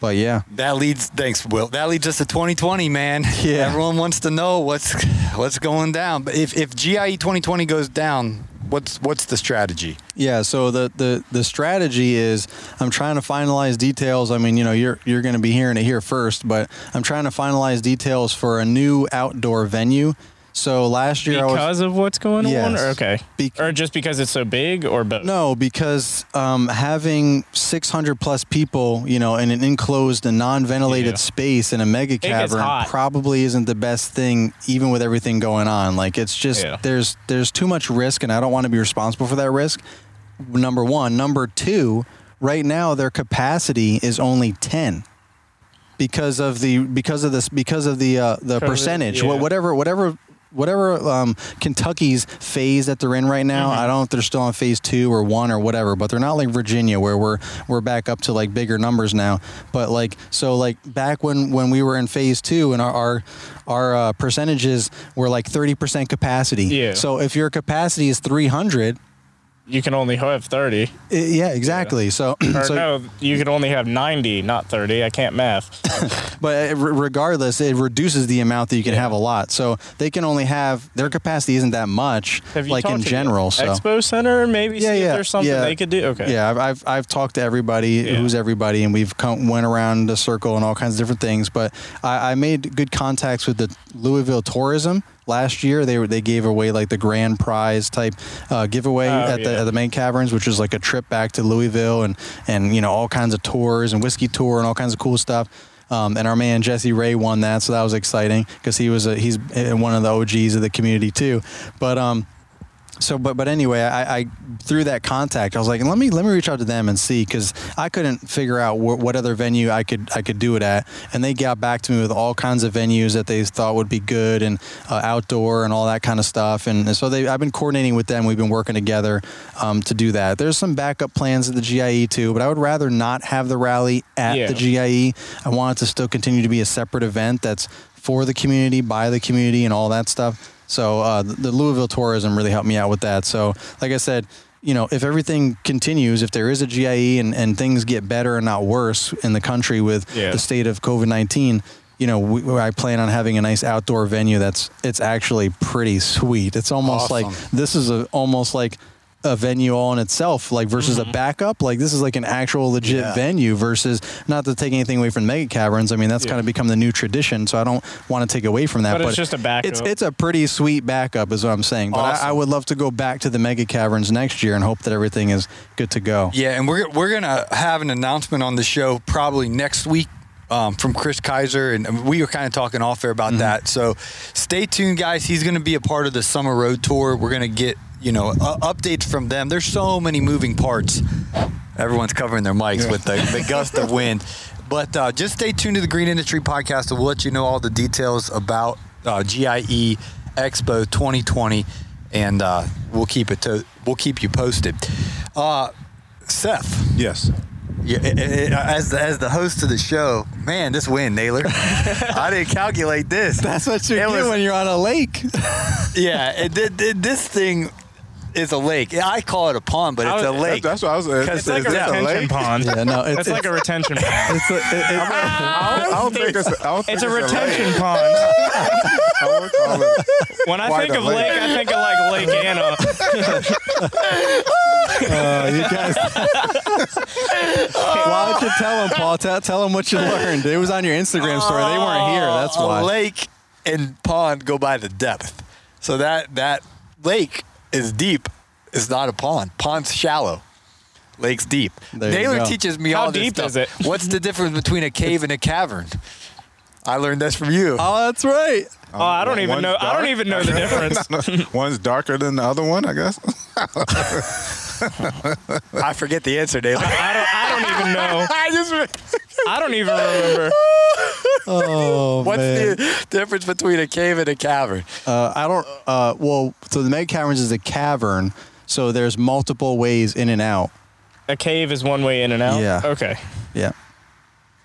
but yeah, That leads, thanks, Will. That leads us to 2020, man. Yeah. Everyone wants to know what's what's going down. But if if GIE 2020 goes down, what's what's the strategy? Yeah, so the, the the strategy is I'm trying to finalize details. I mean, you know, you're you're going to be hearing it here first, but I'm trying to finalize details for a new outdoor venue. So last year I was Because of what's going on? Or okay. Be- or just because it's so big or both? no, because um, having 600 plus people, you know, in an enclosed and non-ventilated Yeah. space in a mega cavern probably isn't the best thing, even with everything going on. Like it's just Yeah. there's there's too much risk, and I don't want to be responsible for that risk. Number one, number two, right now their capacity is only 10 because of the because of this because of the uh, the Because percentage yeah. Whatever whatever whatever um, Kentucky's phase that they're in right now Mm-hmm. I don't know if they're still on phase two or one or whatever but they're not like Virginia where we're we're back up to like bigger numbers now but like so like back when when we were in phase two and our our, our uh, percentages were like 30% capacity Yeah. so if your capacity is 300 You can only have 30. yeah exactly so Or so no, you can only have 90, not 30. I can't math. But uh, regardless, it reduces the amount that you can Yeah. have a lot. So they can only have their capacity isn't that much, Have you like in general. So Expo Center, maybe Yeah, see yeah, if there's something yeah. they could do. Okay. yeah, I've, I've I've talked to everybody Yeah. who's everybody, and we've come, went around the circle and all kinds of different things. But I, I made good contacts with the Louisville Tourism. Last year, they were they gave away like the grand prize type uh, giveaway Oh, at the at the main caverns, which was like a trip back to Louisville and and you know all kinds of tours and whiskey tour and all kinds of cool stuff. Um, and our man Jesse Ray won that, so that was exciting because he was a, he's uh, one of the OGs of the community too. But um, so but but anyway I, I through that contact i was like let me let me reach out to them and see because i couldn't figure out wh- what other venue i could i could do it at. And they got back to me with all kinds of venues that they thought would be good and uh, outdoor and all that kind of stuff. And, and so they i've been coordinating with them. We've been working together um, to do that. There's some backup plans at the gie too but i would rather not have the rally at Yeah. the gie i want it to still continue to be a separate event that's for the community, by the community, and all that stuff. So uh, the, Louisville tourism really helped me out with that. So, like I said, you know, if everything continues, if there is a GIE and, and things get better and not worse in the country with Yeah. the state of COVID nineteen, you know, we, I plan on having a nice outdoor venue that's it's actually pretty sweet. It's almost like this is a almost like a venue all in itself, like versus a backup. Like this is like an actual legit Yeah. venue versus not to take anything away from mega caverns. I mean, that's Yeah. kind of become the new tradition. So I don't want to take away from that. But it's just a backup. It's it's a pretty sweet backup, is what I'm saying. But I, I would love to go back to the mega caverns next year and hope that everything is good to go. Yeah, and we're we're gonna have an announcement on the show probably next week um, from Chris Kaiser, and we were kind of talking off air about that. So stay tuned, guys. He's gonna be a part of the summer road tour. We're gonna get you know uh, updates from them. There's so many moving parts. Everyone's covering their mics with the, the gust of wind. But uh, just stay tuned to the Green Industry Podcast, and we'll let you know all the details about uh, GIE Expo 2020, and uh, we'll keep it to we'll keep you posted. Uh, Seth, Yes. yeah, eh, eh, eh, as the, as the host of the show, man, this win, Naylor. I didn't calculate this. That's what you It get was- when you're on a lake. Yeah, it, it, it- this thing is a lake. I call it a pond, but it's a lake. That's what I was. Uh, because It's like a Is that a retention lake? pond. yeah, no, it's, It's like a retention pond. it's, a, it, it- I don't, I don't think it's. I don't It's a lake. retention pond. I would call it- When I think of lake? lake, I think of like Lake Anna. uh, you guys. Why don't you tell them, Paul? Tell, tell them what you learned. It was on your Instagram story. They weren't here. Uh, that's a why. lake and pond go by the depth. So that that lake is deep. It's not a pond. Pond's shallow. Lake's deep. There Naylor teaches me How all this deep stuff. is it? What's the difference between a cave and a cavern? I learned this from you. Oh, that's right. Oh, I don't even One's know. I don't even know the difference. One's darker than the other one, I guess. I forget the answer, Naylor. I don't. I don't even know. I just. I don't even remember. Oh, What's man. the difference between a cave and a cavern? Uh, I don't. Uh, well, so the mega caverns is a cavern, so there's multiple ways in and out. A cave is one way in and out. Yeah. Okay. Yeah.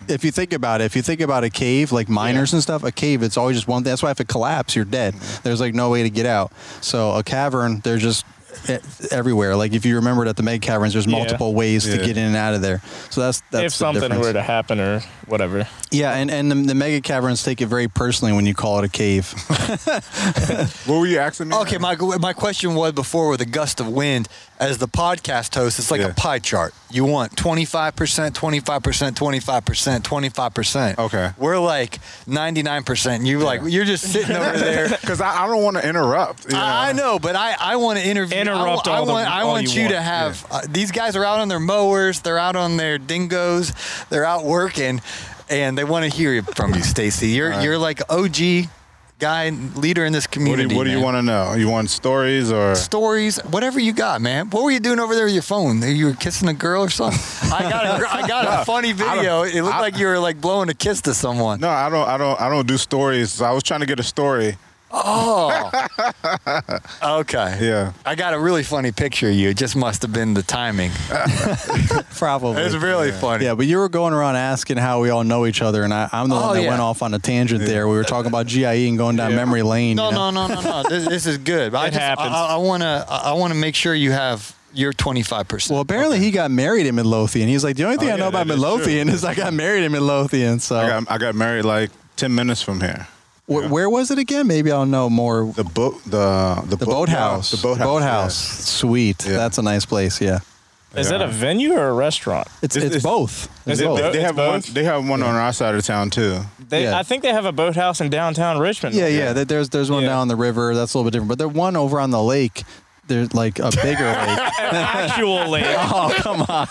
If you think about it, if you think about a cave, like miners and stuff, a cave, it's always just one thing. That's why if it collapses, you're dead. There's like no way to get out. So a cavern, there's just Eh, everywhere. Like if you remember it at the mega caverns, there's Yeah. multiple ways to get in and out of there. So that's that's if the something difference. were to happen or whatever. yeah, and and the, the mega caverns take it very personally when you call it a cave. What were you asking me? Okay, my my question was before with a gust of wind. As the podcast host, it's like Yeah. a pie chart. You want twenty five percent, twenty five percent, twenty five percent, twenty five percent. Okay. we're like ninety nine percent. You like you're just sitting over there. Because I, I don't want to interrupt. you I I know, but I, I want to interview. Interrupt I, I all the- want I all want you you, to want. have uh, these guys are out on their mowers. They're out on their dingoes. They're out working, and they want to hear from you, Stacy. You're right. you're like OG guy leader in this community. what do you man. want to know? You want stories or? stories, whatever you got, man. What were you doing over there with your phone? You were kissing a girl or something? I got a, I got a funny video. It looked I- like you were like blowing a kiss to someone. No, I don't. I don't. I don't do stories. I was trying to get a story. Oh, okay. Yeah. I got a really funny picture of you. It just must have been the timing. Probably. It was really funny. Yeah, but you were going around asking how we all know each other, and I, I'm the Oh, one that yeah. went off on a tangent there. We were talking about GIE and going down Yeah. memory lane. No, you know? no, no, no, no. This, this is good. But I It just, happens. I, I want to. I want to make sure you have your twenty five percent. Well, apparently he got married in Midlothian. He's like, the only thing Oh, I know yeah, about that is true. Midlothian is I got married in Midlothian. So I got. I got married like ten minutes from here. Wh- where was it again? Maybe I'll know more. The boat. The the, The boat- boathouse. The boathouse. Boathouse. Sweet. Yeah. That's a nice place. Yeah. Is it Yeah. a venue or a restaurant? It's It's- it's, it's- both. It's Is it both. They, both? they It's have one. They have one on our side of town too. They, Yeah. I think they have a boathouse in downtown Richmond. Yeah, yeah. there- There's there's one Yeah. down the river. That's a little bit different. But the one over on the lake, there's like a bigger lake. An actual lake. Oh come on,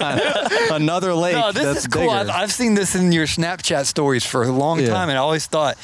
another lake. No, this that's is cool. I've, I've seen this in your Snapchat stories for a long Yeah. time, and I always thought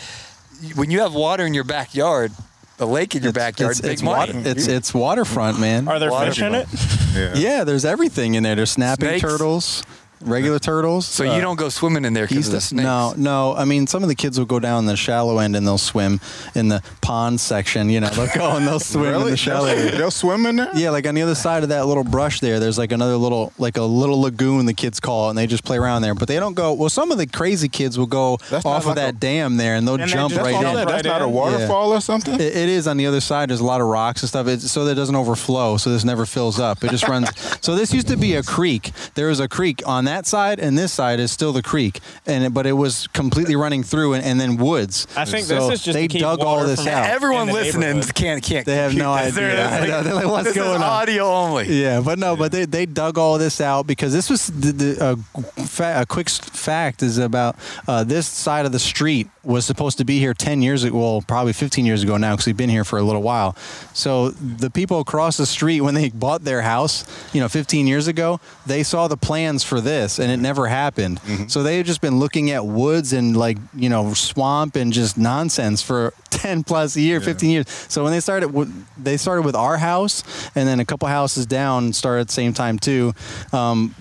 when you have water in your backyard, the lake in your backyard. It's, big it's, money. water, it's it's waterfront, man. Are there Water fish in it? Yeah. yeah, there's everything in there. There's snapping Snakes? turtles, regular turtles. so uh, you don't go swimming in there because of the snakes. no, no. I mean, some of the kids will go down the shallow end and they'll swim in the pond section. You know, they'll go and they'll swim in the shallow. They'll, area. they'll swim in there? Yeah, like on the other side of that little brush there, there's like another little, like a little lagoon the kids call it, and they just play around there. But they don't go. Well, some of the crazy kids will go That's off of like that a- dam there, and they'll And jump just right That's, in. that- that's not a in. waterfall or something? It, it is on the other side. There's a lot of rocks and stuff, it's, so that it doesn't overflow. So this never fills up. It just runs. so this used to be a creek. There was a creek on that side, and this side is still the creek. And it, but it was completely running through, and, and then woods. I think So this is just they to keep dug all this out. Everyone listening can't can't. They have no idea. just I know. They're like, what's this going is on? audio only. Yeah, but no, but they, they dug all this out because this was the, the uh, fa- a quick fact is about uh, this side of the street was supposed to be here 10 years ago, well, probably 15 years ago now because we've been here for a little while. So the people across the street, when they bought their house, you know, 15 years ago, they saw the plans for this and it never happened. So they had just been looking at woods and like, you know, swamp and just nonsense for 10 plus a year, 15 years. So when they started, they started with our house and then a couple houses down started at the same time too. Um,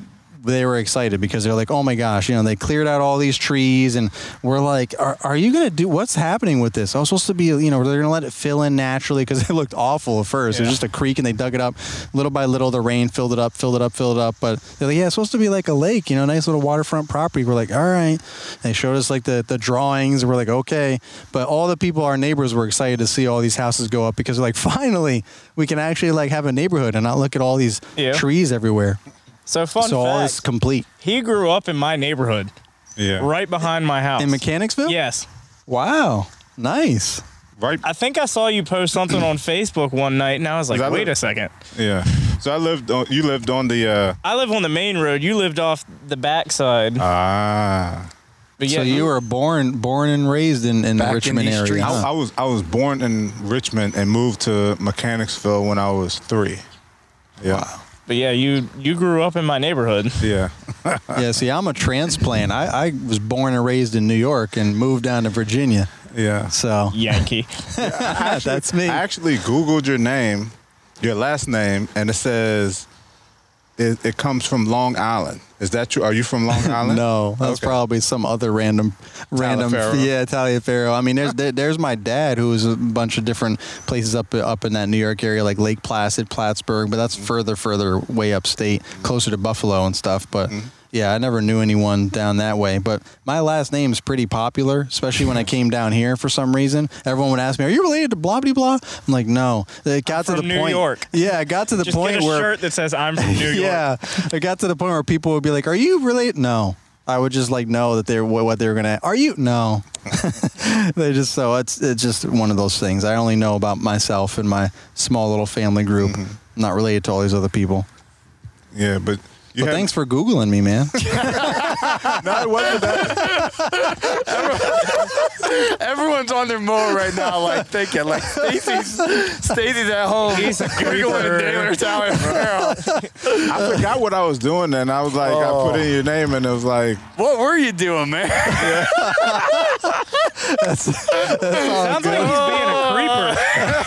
they were excited because they're like, oh my gosh, you know, they cleared out all these trees, and we're like, are, are you gonna do what's happening with this? I was supposed to be, you know, they're gonna let it fill in naturally because it looked awful at first. It was just a creek, and they dug it up little by little. The rain filled it up, filled it up, filled it up. But they're like, yeah, it's supposed to be like a lake, you know, nice little waterfront property. We're like, all right. They showed us like the the drawings. and We're like, okay. But all the people, our neighbors, were excited to see all these houses go up because they're like, finally, we can actually like have a neighborhood and not look at all these Yeah. trees everywhere. So fun so all fact, is complete. he grew up in my neighborhood, Yeah. right behind my house. In Mechanicsville? Yes. Wow. Nice. Right. I think I saw you post something on Facebook one night, and I was like, that wait it? a second. Yeah. So I lived on, you lived on the, uh, I live on the main road. You lived off the backside. ah. but so yeah, you were born born and raised in, in the Back in Richmond these area. streets. huh? I, I was I was born in Richmond and moved to Mechanicsville when I was three. Yeah. But yeah, you you grew up in my neighborhood. Yeah. yeah, see, I'm a transplant. I, I was born and raised in New York and moved down to Virginia. Yeah. So Yankee. that's me. I actually Googled your name, your last name, and it says it, it comes from Long Island. Is that true? Are you from Long Island? No, that's Okay. probably some other random, random. Taliaferro. Yeah, Taliaferro. I mean, there's there, there's my dad who was a bunch of different places up up in that New York area, like Lake Placid, Plattsburgh, but that's Mm-hmm. further, further way upstate, closer to Buffalo and stuff. But Mm-hmm. Yeah, I never knew anyone down that way. But my last name is pretty popular, especially when I came down here for some reason. Everyone would ask me, "Are you related to blah blah blah?" I'm like, "No." It got to from the New point. York. Yeah, it got to the Just point get a where shirt that says I'm from New York. yeah, it got to the point where people would be like, "Are you related?" No, I would just like know that they're what, what they were gonna. Are you? No, they just so it's it's just one of those things. I only know about myself and my small little family group. Mm-hmm. Not related to all these other people. Yeah, but you But thanks for googling me, man. No, it wasn't that. Everyone's on their mode right now, like thinking, like Stacy's Stacy's at home. He's a creeper. Taylor Tower. I forgot what I was doing, and I was like, I put in oh. your name, and it was like, What were you doing, man? Sounds like he's being a creeper.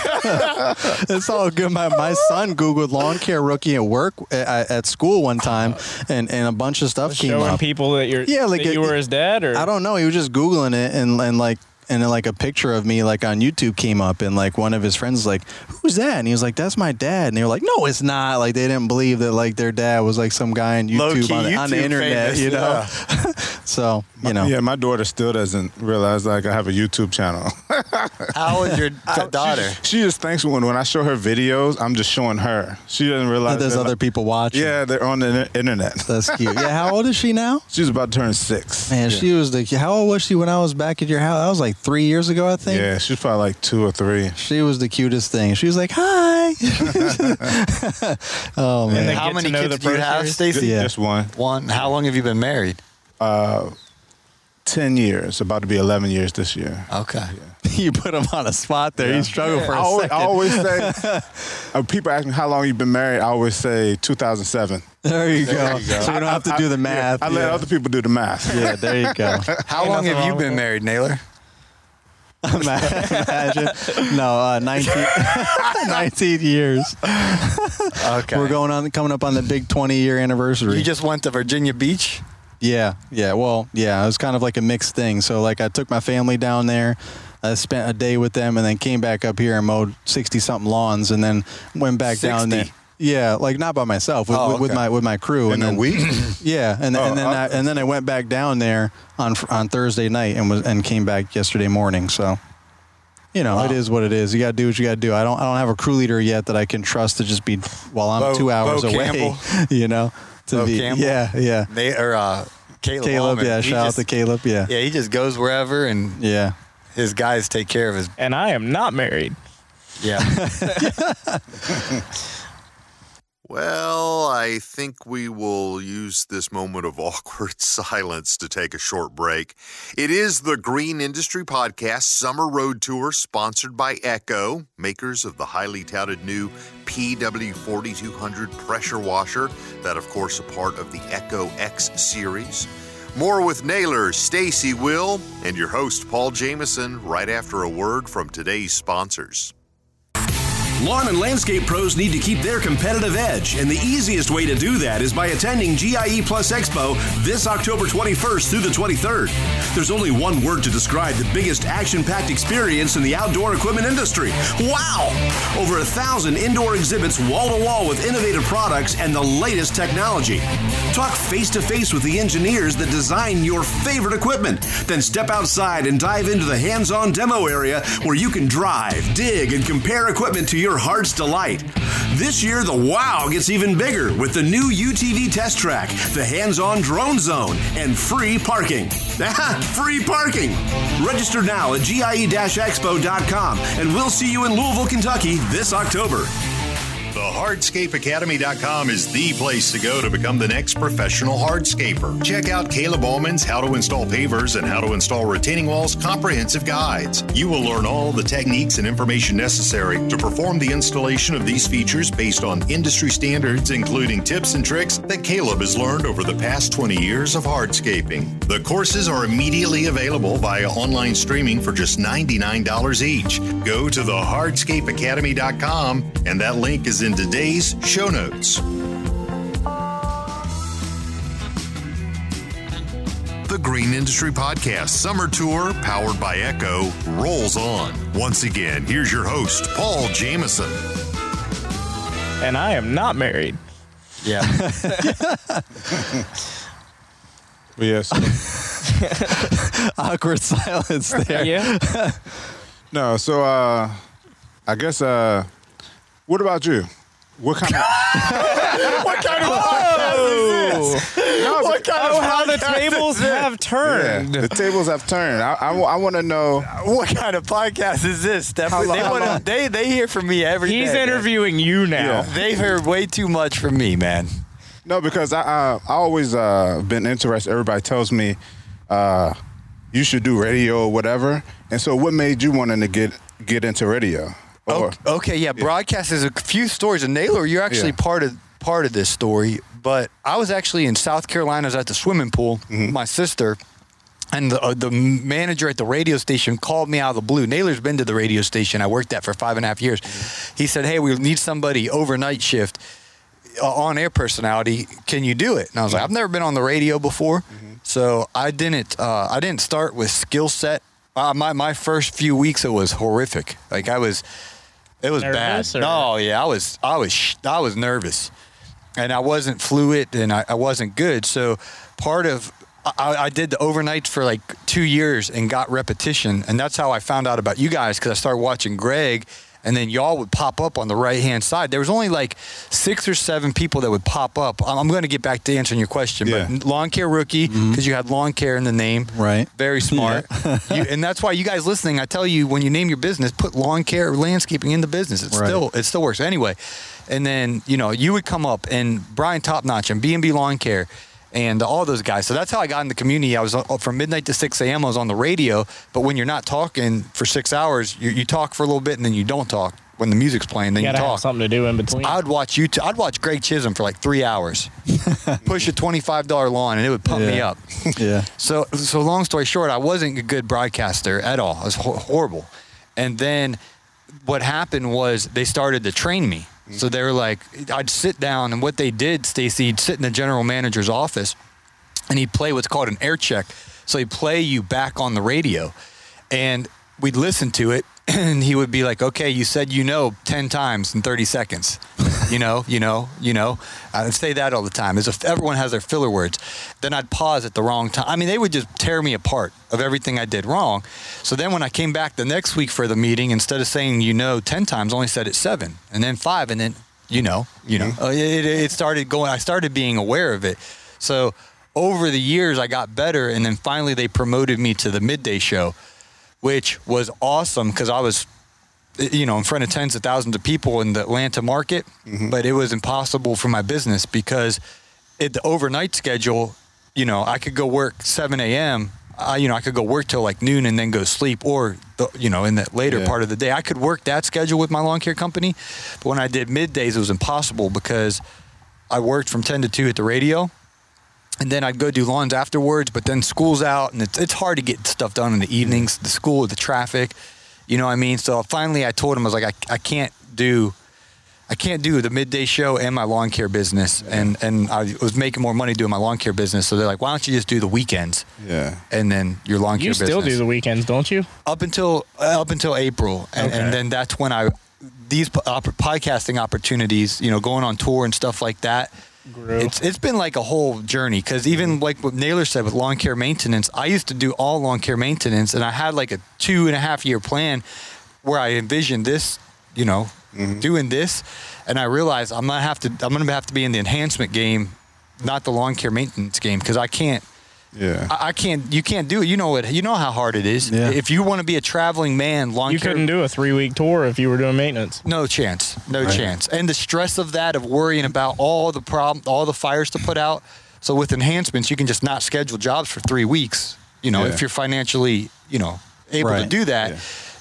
it's all good. My, my son googled lawn care rookie at work uh, at, at school one time, and, and a bunch of stuff came up. Showing up. people that you're Yeah, like that it- you were his dad, or I don't know. He was just googling it, and and like and then like a picture of me like on YouTube came up, and like one of his friends was like, "Who's that?" And he was like, "That's my dad." And they were like, "No, it's not." Like they didn't believe that like their dad was like some guy on YouTube Low-key on, the- on the YouTube internet, famous, you know. yeah. so you know, yeah, my daughter still doesn't realize like I have a YouTube channel. How old is your t- daughter? She, she just thinks when when I show her videos, I'm just showing her. She doesn't realize there's other like- people watching. Yeah, they're on the internet. That's cute. Yeah, how old is she now? She's about to turn six. Man, she was the. How old was she when I was back at your house? That was like three years ago, I think. Yeah, she's probably like two or three. She was the cutest thing. She was like, "Hi." oh man. they How many kids do you have, person. Stacy? Yeah. Just one. One. How long have you been married? Uh, Ten years, about to be eleven years this year. Okay. you put him on a spot there. He struggled for I a always, second. I always say, uh, people ask me how long you've been married. I always say 2007. There you go. There you go. So you don't have to I- do the I- math. I let yeah. other people do the math. Yeah, there you go. How long have you been married, Naylor? Imagine. No, uh, 19, 19 years. Okay. We're going on, coming up on the big 20 year anniversary. You just went to Virginia Beach. Yeah, yeah. Well, yeah, it was kind of like a mixed thing. So, like, I took my family down there. I spent a day with them, and then came back up here and mowed sixty something lawns, and then went back down there. Yeah, like not by myself, with, Oh, with, with my with my crew, In and a then week? Yeah, and, Oh, and then I, and then I went back down there on on Thursday night and was and came back yesterday morning. So, you know, it is what it is. You got to do what you got to do. I don't I don't have a crew leader yet that I can trust to just be while I'm Bo- two hours Bo away. Campbell? You know, to Bo be Campbell? yeah yeah. They or uh, Caleb. Caleb, Allman. yeah. He Shout just- out to Caleb, yeah. Yeah, he just goes wherever, and Yeah. his guys take care of his. And I am not married. Yeah. Well, I think we will use this moment of awkward silence to take a short break. It is the Green Industry Podcast Summer Road Tour, sponsored by Echo, makers of the highly touted new PW4200 pressure washer, that, of course, a part of the Echo X series. More with Naylor, Stacy Will, and your host, Paul Jamison, right after a word from today's sponsors. Lawn and landscape pros need to keep their competitive edge, and the easiest way to do that is by attending GIE Plus Expo this October 21st through the 23rd. There's only one word to describe the biggest action packed experience in the outdoor equipment industry. Wow! Over a thousand indoor exhibits wall to wall with innovative products and the latest technology. Talk face to face with the engineers that design your favorite equipment. Then step outside and dive into the hands on demo area where you can drive, dig, and compare equipment to your heart's delight. This year, the wow gets even bigger with the new UTV test track, the hands on drone zone, and free parking. free parking! Register now at GIE expo.com and we'll see you in Louisville, Kentucky this October. TheHardscapeAcademy.com is the place to go to become the next professional hardscaper. Check out Caleb Allman's How to Install Pavers and How to Install Retaining Walls comprehensive guides. You will learn all the techniques and information necessary to perform the installation of these features based on industry standards, including tips and tricks that Caleb has learned over the past 20 years of hardscaping. The courses are immediately available via online streaming for just $99 each. Go to the thehardscapeacademy.com and that link is in today's show notes. The Green Industry Podcast Summer Tour, powered by Echo, rolls on. Once again, here's your host, Paul Jamison. And I am not married. yeah. Yes. Awkward silence there. Yeah. no, so uh, I guess, uh, what about you? What kind of. what kind of podcast is this? No, What kind of Oh, how the tables is this? have yeah, turned. the tables have turned. I, I, want to know. What kind of podcast is this, Steph? How long- They, wanna- they they hear from me every day. He's man. interviewing you now. Yeah. They've heard way too much from me, man. No, because I I, I always uh, been interested. Everybody tells me uh, you should do radio or whatever. And so, what made you wanting to get get into radio? Or, Okay, okay, yeah, broadcast is a few stories. And Naylor, you're actually Yeah. part of part of this story. But I was actually in South Carolina. I was at the swimming pool. Mm-hmm. My sister and the, uh, the manager at the radio station called me out of the blue. Naylor's been to the radio station I worked at for five and a half years. He said, "Hey, we need somebody overnight shift." on air personality, can you do it? And I was like, I've never been on the radio before, so I didn't. Uh, I didn't start with skill set. Uh, my my first few weeks it was horrific. Like I was, it was Nervous, bad. or- Oh yeah, I was I was I was nervous, and I wasn't fluid and I, I wasn't good. So part of I, I did the overnights for like two years and got repetition, and that's how I found out about you guys because I started watching Greg, and then y'all would pop up on the right hand side. There was only like six or seven people that would pop up. I'm, I'm going to get back to answering your question, Yeah. but lawn care rookie mm-hmm. because you had lawn care in the name, Right. Very smart, you, and that's why you guys listening. I tell you when you name your business, put lawn care or landscaping in the business. It Right. still it still works anyway. And then you know you would come up and Brian Top Notch and B and B Lawn Care, and all those guys. So that's how I got in the community. I was uh, from midnight to 6 a.m. I was on the radio, but when you're not talking for six hours, you, you talk for a little bit and then you don't talk. When the music's playing, then You you, gotta talk. have something to do in between. I'd watch YouTube. I'd watch Greg Chisholm for like three hours, push a twenty-five dollar lawn, and it would pump me up. Yeah. So, so long story short, I wasn't a good broadcaster at all. I was ho- horrible. And then what happened was they started to train me. So they were like, I'd sit down, and what they did, Stacy, he'd sit in the general manager's office, and he'd play what's called an air check. So he'd play you back on the radio, and we'd listen to it, and he would be like, "Okay, you said you know ten times in thirty seconds." you know, you know, you know. I'd say that all the time. As if everyone has their filler words. Then I'd pause at the wrong time. I mean, they would just tear me apart of everything I did wrong. So then when I came back the next week for the meeting, instead of saying you know ten times, I only said it seven, and then five, and then you know, you know. Uh, it, it started going. I started being aware of it. So over the years, I got better, and then finally they promoted me to the midday show, which was awesome because I was, you know, in front of tens of thousands of people in the Atlanta market, mm-hmm. but it was impossible for my business because it, the overnight schedule, you know, I could go work 7 a.m. I, you know, I could go work till like noon and then go sleep, or the, you know, in the later Yeah. part of the day, I could work that schedule with my lawn care company. But when I did middays, it was impossible because I worked from 10 to 2 at the radio and then I'd go do lawns afterwards. But then school's out, and it's, it's hard to get stuff done in the evenings. The school, the traffic, you know what I mean. So finally, I told him I was like, I, I can't do, I can't do the midday show and my lawn care business, and and I was making more money doing my lawn care business. So they're like, why don't you just do the weekends? Yeah. And then your lawn care you still business do the weekends, don't you? up until uh, up until April, and, Okay. and then that's when I these podcasting opportunities, you know, going on tour and stuff like that. Grew. It's it's been like a whole journey because even mm-hmm. like what Naylor said with lawn care maintenance, I used to do all lawn care maintenance, and I had like a two and a half year plan where I envisioned this, you know, mm-hmm. doing this, and I realized I'm gonna have to I'm gonna have to be in the enhancement game, not the lawn care maintenance game, because I can't. Yeah. I, I can't. You can't do it. You know it. You know how hard it is. Yeah. If you want to be a traveling man, long You care. couldn't do a three week tour if you were doing maintenance. No chance. No chance. And the stress of that, of worrying about all the problem, all the fires to put out. So with enhancements, you can just not schedule jobs for three weeks. You know, Yeah. if you're financially, you know, able to do that. Yeah.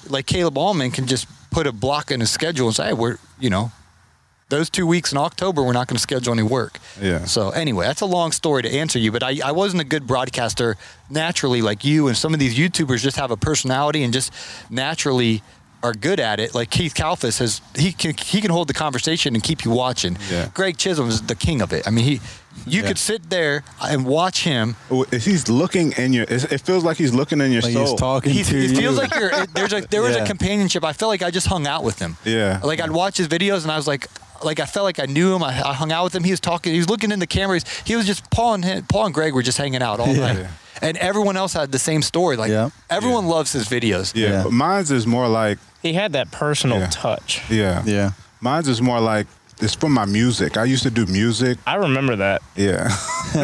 Like Caleb Allman can just put a block in his schedule and say, hey, we're, you know, those two weeks in October, we're not going to schedule any work. Yeah. So anyway, that's a long story to answer you, but I, I wasn't a good broadcaster naturally like you and some of these YouTubers just have a personality and just naturally are good at it. Like Keith Kalfas has he can he can hold the conversation and keep you watching. Yeah. Greg Chisholm is the king of it. I mean he you Yeah. could sit there and watch him. If he's looking in your, it it feels like he's looking in your Like soul. he's talking He's, to it you. feels like you're it, there's a there was a companionship. I felt like I just hung out with him. Yeah. Like I'd watch his videos and I was like like I felt like I knew him. I, I hung out with him. He was talking. He was looking in the cameras. He was just Paul and him, Paul and Greg were just hanging out all Yeah. night. And everyone else had the same story. Like Yeah. everyone loves his videos. Yeah, Yeah. but mine's is more like He had that personal Yeah. touch. yeah, Yeah. Mine's is more like it's from my music. I used to do music. I remember that. Yeah,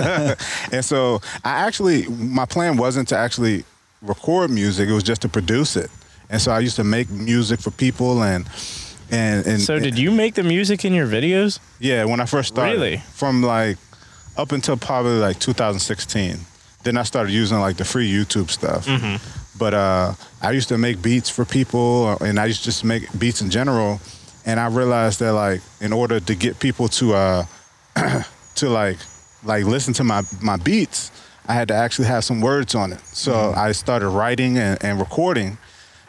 and so I actually my plan wasn't to actually record music. It was just to produce it. And so I used to make music for people and and and So did you make the music in your videos? Yeah, when I first started. Really? From like up until probably like 2016. Then I started using like the free YouTube stuff. Mm-hmm. But uh, I used to make beats for people, and I used to just make beats in general. And I realized that like in order to get people to uh, to like like listen to my my beats, I had to actually have some words on it. So I started writing and, and recording.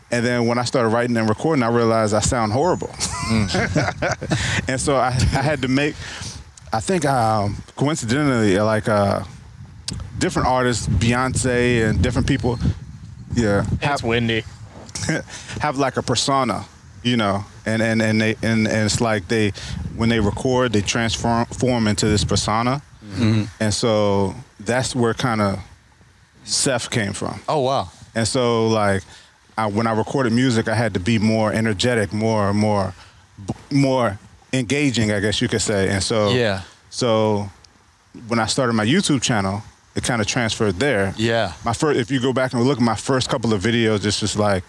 And then when I started writing and recording, I realized I sound horrible. and so I, I had to make, I think um, coincidentally, like uh, different artists, Beyonce and different people, yeah, It's have, windy. have like a persona, you know, and and and they and, and it's like they when they record, they transform form into this persona, and so that's where kind of Seth came from. Oh wow. And so, like, I, when I recorded music, I had to be more energetic, more, more, more engaging, I guess you could say. And so, Yeah. So, when I started my YouTube channel, it kind of transferred there. Yeah. My first, if you go back and look at my first couple of videos, it's just like,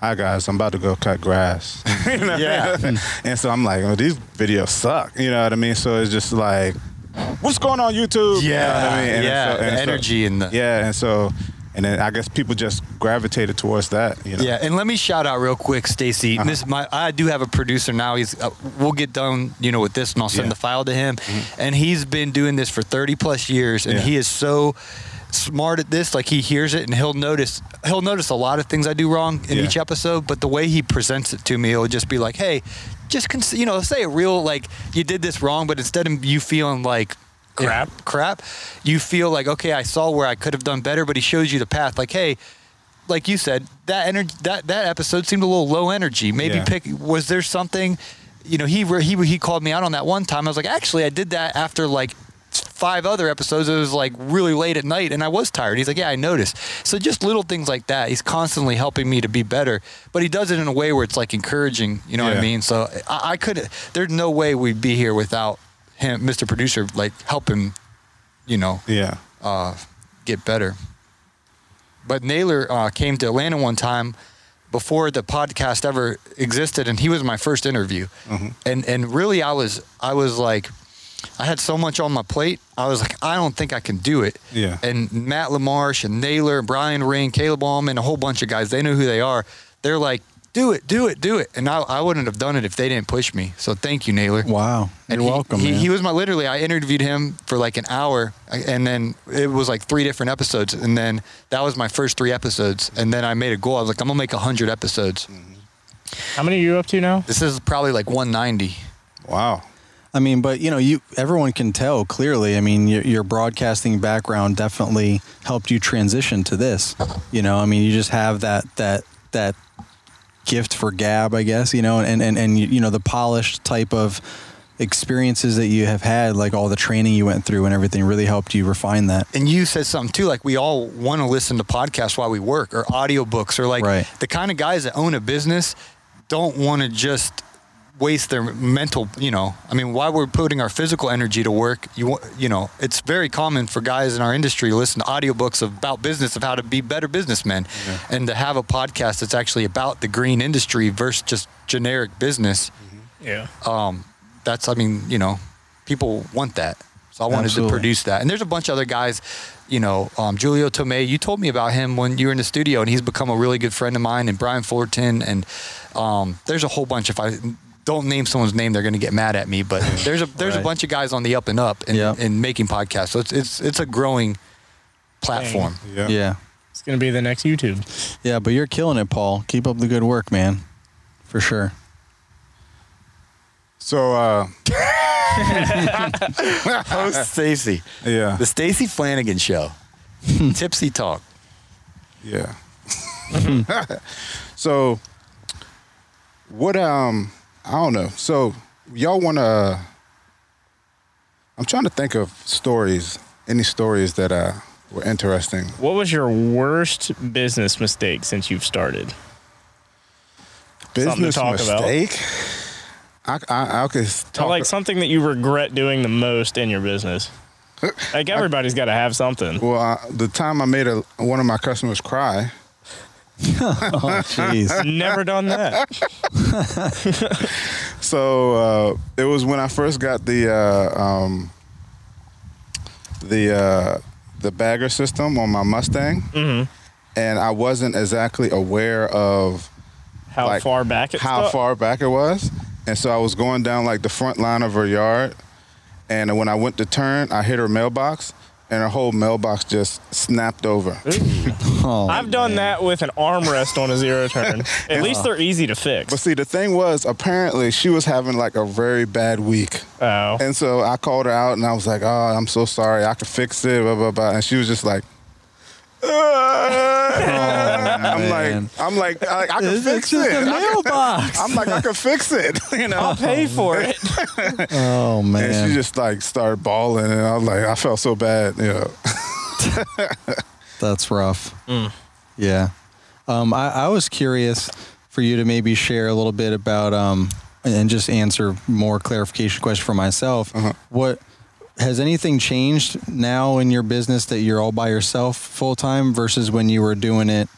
"Hi guys, I'm about to go cut grass." You know? Yeah. and so I'm like, "Oh, these videos suck." You know what I mean? So it's just like, what's going on YouTube? You know Yeah, what I mean? And yeah, so- the and so- energy and the- yeah, and so and then I guess people just gravitated towards that. You know? Yeah, and let me shout out real quick, Stacy. Uh-huh. This my I do have a producer now. He's uh, we'll get done, you know, with this, and I'll send Yeah. the file to him. And he's been doing this for thirty plus years, and Yeah. he is so smart at this. Like he hears it, and he'll notice he'll notice a lot of things I do wrong in Yeah. each episode. But the way he presents it to me, it'll just be like, hey, just cons- you know, say it real like you did this wrong, but instead of you feeling like Crap. crap, you feel like okay, I saw where I could have done better, but he shows you the path. Like, hey, like you said, that energy, that that episode seemed a little low energy. Maybe Yeah. pick. Was there something? You know, he he he called me out on that one time. I was like, actually, I did that after like five other episodes. It was like really late at night, and I was tired. He's like, yeah, I noticed. So just little things like that. He's constantly helping me to be better, but he does it in a way where it's like encouraging. You know what I mean? So I, I could. There's no way we'd be here without him, Mr. Producer, like help him, You know, Yeah. uh, get better. But Naylor uh, came to Atlanta one time before the podcast ever existed, and he was my first interview. Mm-hmm. And and really, I was I was like, I had so much on my plate. I was like, I don't think I can do it. Yeah. And Matt Lamarche and Naylor, Brian Ring, Caleb Allman, a whole bunch of guys. They know who they are. They're like, do it, do it, do it. And I, I wouldn't have done it if they didn't push me. So thank you, Naylor. Wow. And You're he, welcome, He, man. he was my literally. I interviewed him for like an hour, uh, and then it was like three different episodes, and then that was my first three episodes, and then I made a goal. I was like, I'm gonna make hundred episodes. Mm-hmm. How many are you up to now? This is probably like 190. Wow. I mean, but you know, you everyone can tell clearly. I mean, your, your broadcasting background definitely helped you transition to this. You know, I mean, you just have that that that gift for gab, I guess. You know, and and and you, know the polished type of experiences that you have had, like all the training you went through and everything, really helped you refine that. And you said something too, like we all want to listen to podcasts while we work or audiobooks or like Right. the kind of guys that own a business don't want to just waste their mental, you know, I mean, while we're putting our physical energy to work, you you know, it's very common for guys in our industry to listen to audiobooks about business of how to be better businessmen and to have a podcast that's actually about the green industry versus just generic business. Yeah. Um, that's, I mean, you know, people want that. So I wanted Absolutely. to produce that. And there's a bunch of other guys, you know, um, Julio Tomei, you told me about him when you were in the studio and he's become a really good friend of mine and Brian Fullerton. And um, there's a whole bunch. If I don't name someone's name, they're going to get mad at me, but there's a, there's a bunch of guys on the up and up and, Yeah. and making podcasts. So it's, it's, it's a growing platform. Yeah. Yeah. It's gonna be the next YouTube. Yeah, but you're killing it, Paul. Keep up the good work, man. For sure. So uh, Host Stacy. yeah, The Stacy Flanagan Show. Tipsy Talk. yeah. so what? Um, I don't know. So y'all want to? I'm trying to think of stories. Any stories that uh were interesting? What was your worst business mistake since you've started? Business talk about. mistake. I, I, I could Or talk. like something that you regret doing the most in your business. Like everybody's got to have something. well, uh, the time I made a one of my customers cry. Oh, jeez. Never done that. So uh, it was when I first got the uh, um, the uh, the bagger system on my Mustang, Mhm. and I wasn't exactly aware of How Like, far back it's how stuck? far back it was, and so I was going down like the front line of her yard, and when I went to turn, I hit her mailbox, and her whole mailbox just snapped over. Oh, I've done that with an armrest on a zero turn. At least they're easy to fix. But see, the thing was, apparently she was having like a very bad week. Oh. And so I called her out and I was like, oh, I'm so sorry. I could fix it, blah, blah, blah. And she was just like, I'm like. I'm like, I, I can It's fix just it. a I can- mailbox. I'm like, I can fix it, you know. I'll pay for it. Oh And man. she just like started bawling, and I was like, I felt so bad, you know. That's rough. Mm. Yeah. Um, I, I was curious for you to maybe share a little bit about um, and just answer more clarification question for myself. Uh-huh. What has anything changed now in your business that you're all by yourself full time versus when you were doing it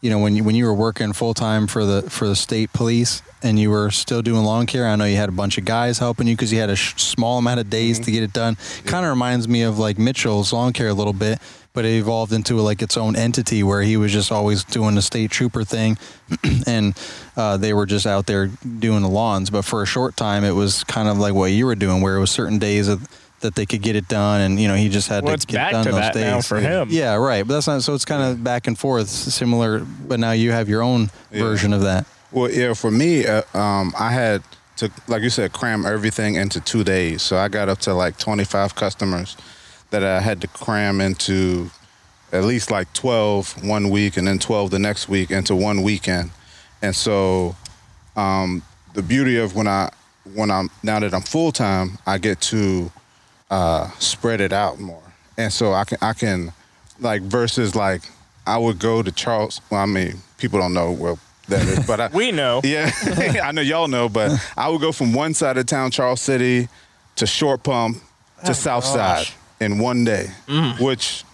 you know when you when you were working full time for the for the state police and you were still doing lawn care. I know you had a bunch of guys helping you because you had a sh- small amount of days to get it done. Kind of reminds me of like Mitchell's lawn care a little bit, but it evolved into like its own entity where he was just always doing the state trooper thing, and uh, they were just out there doing the lawns. But for a short time, it was kind of like what you were doing, where it was certain days of, that they could get it done, and you know he just had Well, to get back done to those that days. now for him. Yeah, right. But that's not so. It's kind of back and forth, similar. But now you have your own Yeah. version of that. Well, yeah, for me, uh, um, I had to, like you said, cram everything into two days. So I got up to like 25 customers that I had to cram into at least like 12 one week and then 12 the next week into one weekend. And so um, the beauty of when I, when I'm, now that I'm full time, I get to uh, spread it out more. And so I can, I can, like, versus like, I would go to Charles. Well, I mean, people don't know well that is, but I, We know. yeah, I know y'all know, but I would go from one side of town, Charles City, to Short Pump to South Side in one day, which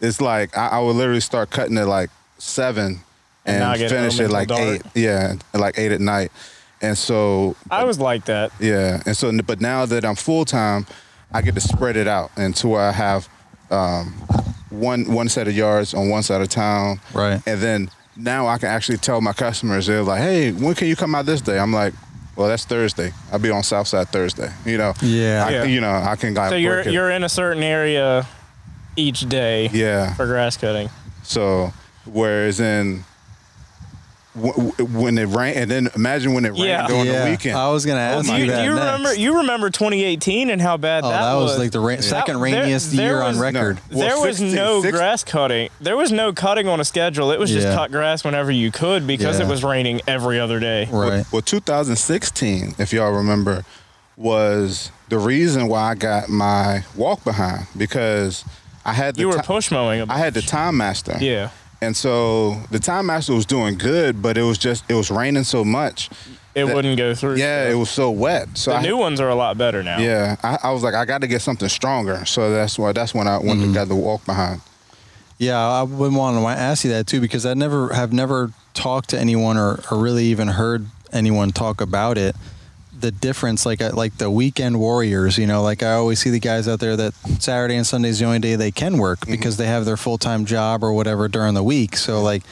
is like I, I would literally start cutting at like seven And and, finish home at like until eight. Yeah, like eight at night, and so I was like that. yeah, and so but now that I'm full time, I get to spread it out into where I have um, one one set of yards on one side of town, Right. and then now I can actually tell my customers they're like, "Hey, when can you come out this day?" I'm like, "Well, that's Thursday. I'll be on Southside Thursday." You know, Yeah. I, Yeah. you know, I can like So you're it. you're in a certain area each day yeah. for grass cutting. So whereas in w- w- when it rained, and then imagine when it rained Yeah. during yeah, the weekend. I was gonna oh ask do you you, that do you next. remember you remember 2018 and how bad Oh, that, that, was, like the ra- second That- rainiest there- year there on record. No. Well, there was 16 no six- grass cutting. There was no cutting on a schedule. It was just Yeah. cut grass whenever you could because Yeah. it was raining every other day. Right. Well, 2016, if y'all remember, was the reason why I got my walk behind because I had the You were ti- push mowing. a I had the bunch. TimeMaster. Yeah. And so the TimeMaster was doing good, but it was just it was raining so much. It that- wouldn't go through. Yeah, it was so wet. So The I, new ones are a lot better now. yeah, I, I was like, I got to get something stronger. So that's why that's when I went Mm-hmm. and got the walk behind. Yeah, I would want to ask you that too because I never have never talked to anyone or, or really even heard anyone talk about it. The difference, like uh, like the weekend warriors, you know, like I always see the guys out there that Saturday and Sunday is the only day they can work because they have their full time job or whatever during the week. So like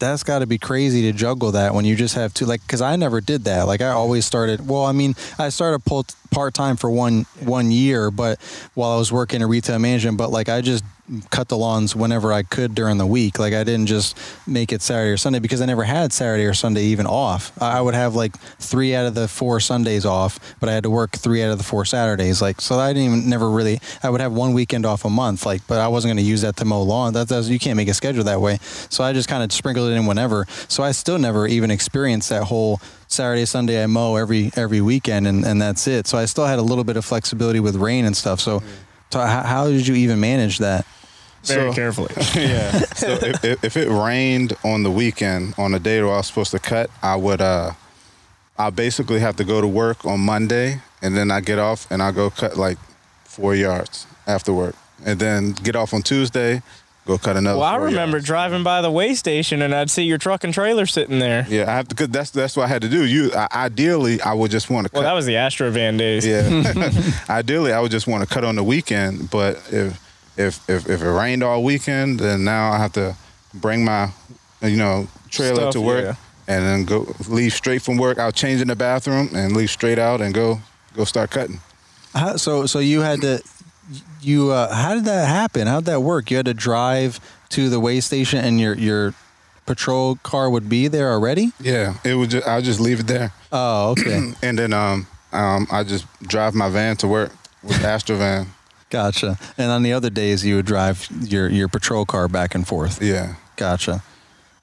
that's got to be crazy to juggle that when you just have two like because i never did that. Like i always started well i mean i started part-time for one one year but while i was working in retail management but like i just cut the lawns whenever i could during the week. Like i didn't just make it saturday or sunday because i never had saturday or sunday even off. I would have like three out of the four sundays off but i had to work three out of the four saturdays. Like so i didn't even never really i would have one weekend off a month like but i wasn't going to use that to mow lawn. That does you can't make a schedule that way. So i just kind of sprinkled it in whenever. So i still never even experienced that whole saturday sunday i mow every every weekend and, and that's it. So i still had a little bit of flexibility with rain and stuff. So, mm. so how, how did you even manage that Very So- carefully. yeah. So if, if, if it rained on the weekend on the day where I was supposed to cut, I would uh I basically have to go to work on Monday and then I get off and I go cut like four yards after work. And then get off on Tuesday, go cut another Well, I remember yards. driving by the way station and I'd see your truck and trailer sitting there. Yeah, I have to cause that's that's what I had to do. You I, ideally I would just want to cut Well, that was the Astrovan days. Yeah. Ideally, I would just want to cut on the weekend, but if if if if it rained all weekend, then now I have to bring my you know trailer Stuff, to work yeah. and then go leave straight from work. I'll change in the bathroom and leave straight out and go go start cutting. How, so so you had to you uh, how did that happen? How did that work? You had to drive to the way station and your your patrol car would be there already? Yeah, it would. Just, I'll just leave it there, Oh, okay. and then um um I just drive my van to work with Astrovan. Gotcha. And on the other days you would drive your your patrol car back and forth. Yeah. Gotcha.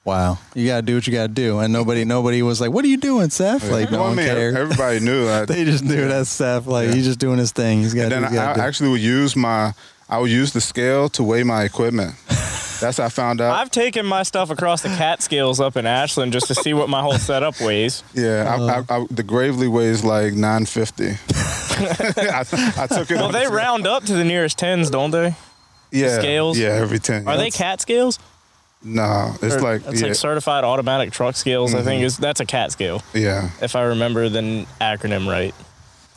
Wow. You got to do what you got to do. And nobody nobody was like, "What are you doing, Seth?" Like no Well, I one mean, cared. Everybody knew. I, they just knew that's Seth. Like Yeah. he's just doing his thing. He's got And then he I, gotta I do. actually would use my I would use the scale to weigh my equipment. That's how I found out. I've taken my stuff across the CAT scales up in Ashland just to see what my whole setup weighs. Yeah, Uh. I, I, I, the Gravely weighs like 950. I, I took it. Well, they the- round up to the nearest tens, don't they? yeah, scales? Yeah, every ten. Are they CAT scales? No, it's Or- like it's yeah, like certified automatic truck scales. I think Mhm. is that's a CAT scale. yeah. If I remember the acronym right.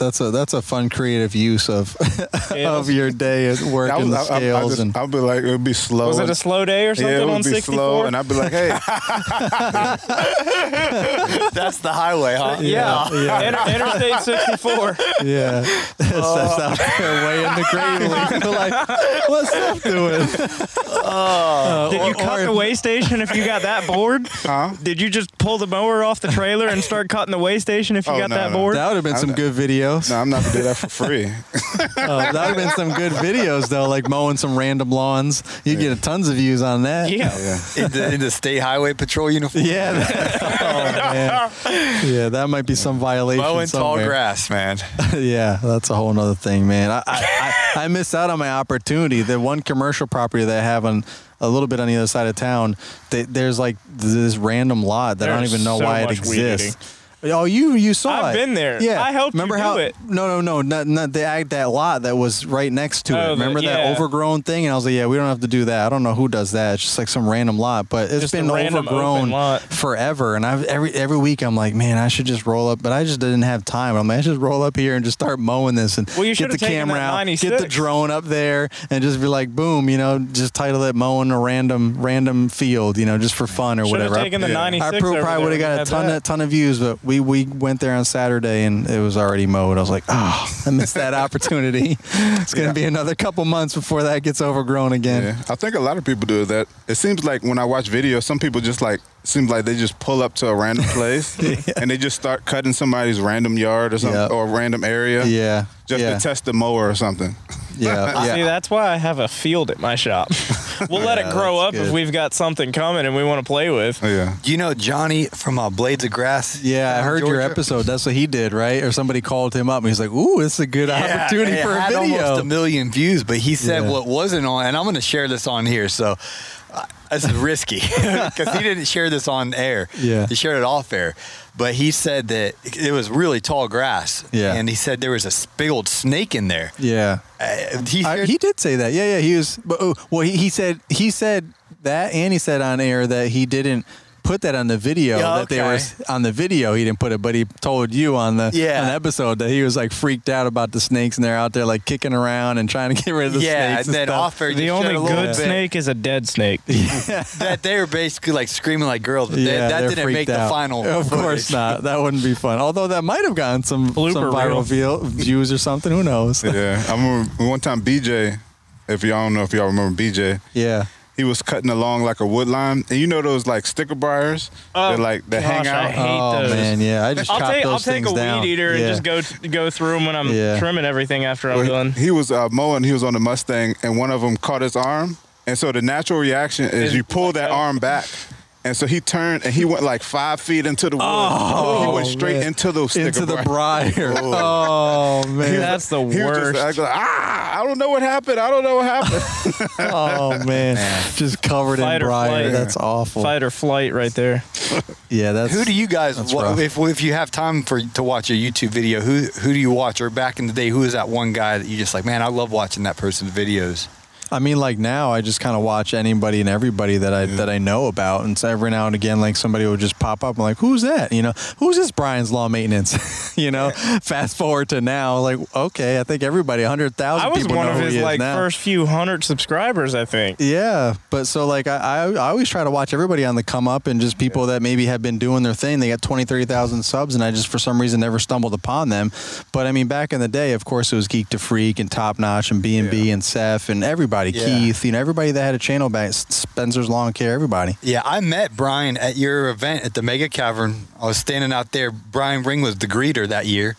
That's a that's a fun creative use of of your day at I working the was- I- I- I scales just- and I'd be like, it would be slow. Was it a slow day or something yeah, it would on be 64? slow, and I'd be like, hey, That's the highway, huh? yeah, Yeah. Inter- Interstate 64. yeah, that's out there way in the cradle. You're like, what's Seth doing? Uh, Did you or- cut or- the way station if you got that bored? Huh? Did you just pull the mower off the trailer and start cutting the way station if you Oh, got no, that no. bored? That would have been some good videos. no, I'm not gonna do that for free. Oh, that would have been some good videos though, like mowing some random lawns. You'd get tons of views on that. yeah. yeah. In the, in the state highway patrol uniform. Yeah. that- oh, man. Yeah, that might be some violation. Mowing tall grass, man. yeah, that's a whole nother thing, man. I, I, I, I missed out on my opportunity. The one commercial property that I have on a little bit on the other side of town, they, there's like this random lot that I don't even know so why it much weed exists. Oh, you you saw I've it. been there. Yeah, I helped you Remember do how? it. No, no, no, not, not the that lot that was right next to Oh, it. the- Remember that overgrown thing? And I was like, yeah, we don't have to do that. I don't know who does that. It's just like some random lot, but it's Just been overgrown forever. And I've every every week I'm like, man, I should just roll up, but I just didn't have time. I'm like, I should just roll up here and just start mowing this and Well, get the camera out, get the drone up there, and just be like, boom, you know, just title it mowing a random random field, you know, just for fun or Should have whatever. taken the 96 I probably, over probably there would have got a ton that. ton of views, but we we went there on Saturday and it was already mowed. I was like, oh, I missed that opportunity. It's gonna be another couple months before that gets overgrown again. Yeah, I think a lot of people do that. It seems like when I watch videos, some people just like seems like they just pull up to a random place and they just start cutting somebody's random yard or something Yep. or random area Yeah, just yeah, to test the mower or something. yeah, yeah. See, that's why I have a field at my shop. We'll let Yeah, it grow that's up if we've got something coming and we want to play with. Oh, yeah. Do you know Johnny from uh, Blades of Grass? Yeah, I down in heard your episode. That's what he did, right? Or somebody called him up and he's like, "Ooh, it's a good Yeah, opportunity it for a had video." almost a million views, but he said Yeah. what wasn't on, and I'm going to share this on here. So this is risky because he didn't share this on air. Yeah. he shared it off air, but he said that it was really tall grass. Yeah. and he said there was a big old snake in there. yeah, Uh, he, I, he did say that. Yeah, yeah. He was. But, oh, well, he, he said he said that, and he said on air that he didn't put that on the video. Yeah, That they were on the video. He didn't put it, but he told you on the Yeah. on the episode that he was like freaked out about the snakes, and they're out there like kicking around and trying to get rid of the yeah, snakes. and then stuff. off The only a good bit snake is a dead snake. that they were basically like screaming like girls, but Yeah, that, that didn't make out. the final. Of course not. That wouldn't be fun. Although that might have gotten some Blooper some viral reel. view- views or something. Who knows? Yeah. I remember one time BJ, if y'all don't know if y'all remember BJ, Yeah. He was cutting along like a wood line. And you know those like sticker briars Oh, that like that hang out? I hate oh those. man, yeah. I just I'll chopped take those I'll take a down. weed eater Yeah. and just go go through them when I'm Yeah. trimming everything after I'm Well, done. he, he was uh, mowing. He was on the Mustang, and one of them caught his arm. And so the natural reaction is Is you pull that that. arm back. And so he turned and he went like five feet into the woods. he went straight Oh, man. into those into the briars. briar. oh man. That's the He was just worst. acting like, ah, I don't know what happened. I don't know what happened. Oh man, just covered Fight in briar. That's awful. Fight or flight right there. Yeah, that's. Who do you guys, That's if if you have time for to watch a YouTube video, who who do you watch? Or back in the day, who is that one guy that you just like, man, I love watching that person's videos. I mean, like now, I just kind of watch anybody and everybody that I that I know about, and so every now and again, like somebody will just pop up. I'm like, who's that? You know, who's this Brian's Lawn Maintenance? you know, fast forward to now, like, okay, I think everybody, hundred thousand I was people one know of his like now. first few hundred subscribers, I think. Yeah, but so like I, I, I always try to watch everybody on the come up and just people that maybe have been doing their thing. They got 20, 30,000 subs, and I just for some reason never stumbled upon them. But I mean, back in the day, of course, it was Geek to Freak and Top Notch and B and B and Seth and everybody, Yeah. Keith, you know, everybody that had a channel back, Spencer's Lawn Care, everybody. Yeah, I met Brian at your event at the Mega Cavern. I was standing out there. Brian Ring was the greeter that year,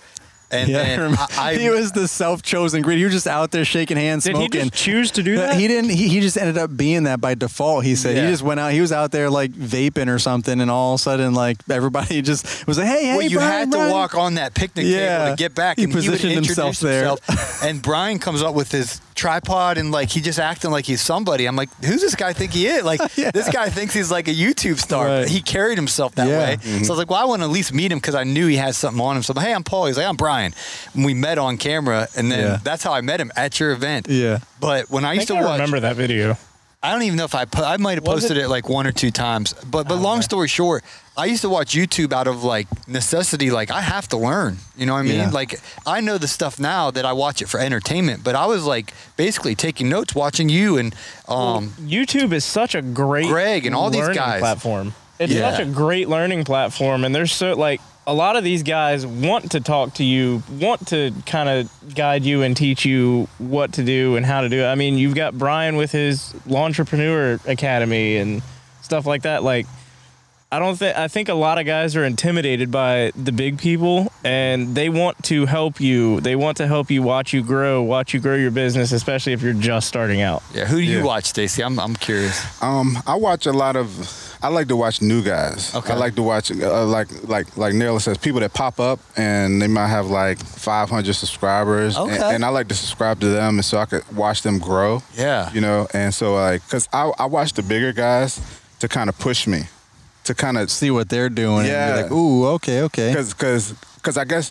and Yeah, I then remember. I, I he was the self-chosen greedy. He was just out there shaking hands, Did he smoking. just choose to do uh, that? He didn't. He, he just ended up being that by default. He said Yeah. he just went out. He was out there like vaping or something, and all of a sudden, like everybody just was like, "Hey, hey, well, you Brian, had Brian." to walk on that picnic Yeah. table to get back, He and he would positioned introduce himself there. himself. and Brian comes up with his tripod, and like he just acting like he's somebody. I'm like, who's this guy think he is? Like Yeah. this guy thinks he's like a YouTube star. Right. But he carried himself that Yeah. way. Mm-hmm. So I was like, well, I want to at least meet him because I knew he had something on him. So I'm like, hey, I'm Paul. He's like, I'm Brian. And we met on camera, and then Yeah. that's how I met him at your event. Yeah. But when I I used think to I watch, remember that video. I don't even know if I po- I might have posted it- it? like one or two times. But but long story short, I used to watch YouTube out of like necessity. Like I have to learn. You know what I mean? Yeah. Like I know the stuff now that I watch it for entertainment. But I was like basically taking notes watching you and um. YouTube is such a great Greg and all these guys. platform. It's Yeah. such a great learning platform, and there's so like a lot of these guys want to talk to you, want to kind of guide you and teach you what to do and how to do it. I mean, you've got Brian with his Entrepreneur Academy and stuff like that. Like, I don't think I think a lot of guys are intimidated by the big people, and they want to help you. They want to help you watch you grow, watch you grow your business, especially if you're just starting out. yeah. Who do you watch, Stacy? I'm I'm curious. Um, I watch a lot of. I like to watch new guys. Okay. I like to watch uh, like like like Naylor says, people that pop up and they might have like 500 subscribers, and, Okay. and I like to subscribe to them, and so I could watch them grow. Yeah. you know, and so like, cause I I watch the bigger guys to kind of push me, to kind of See what they're doing. Yeah. And like, ooh, okay, okay. because because because I guess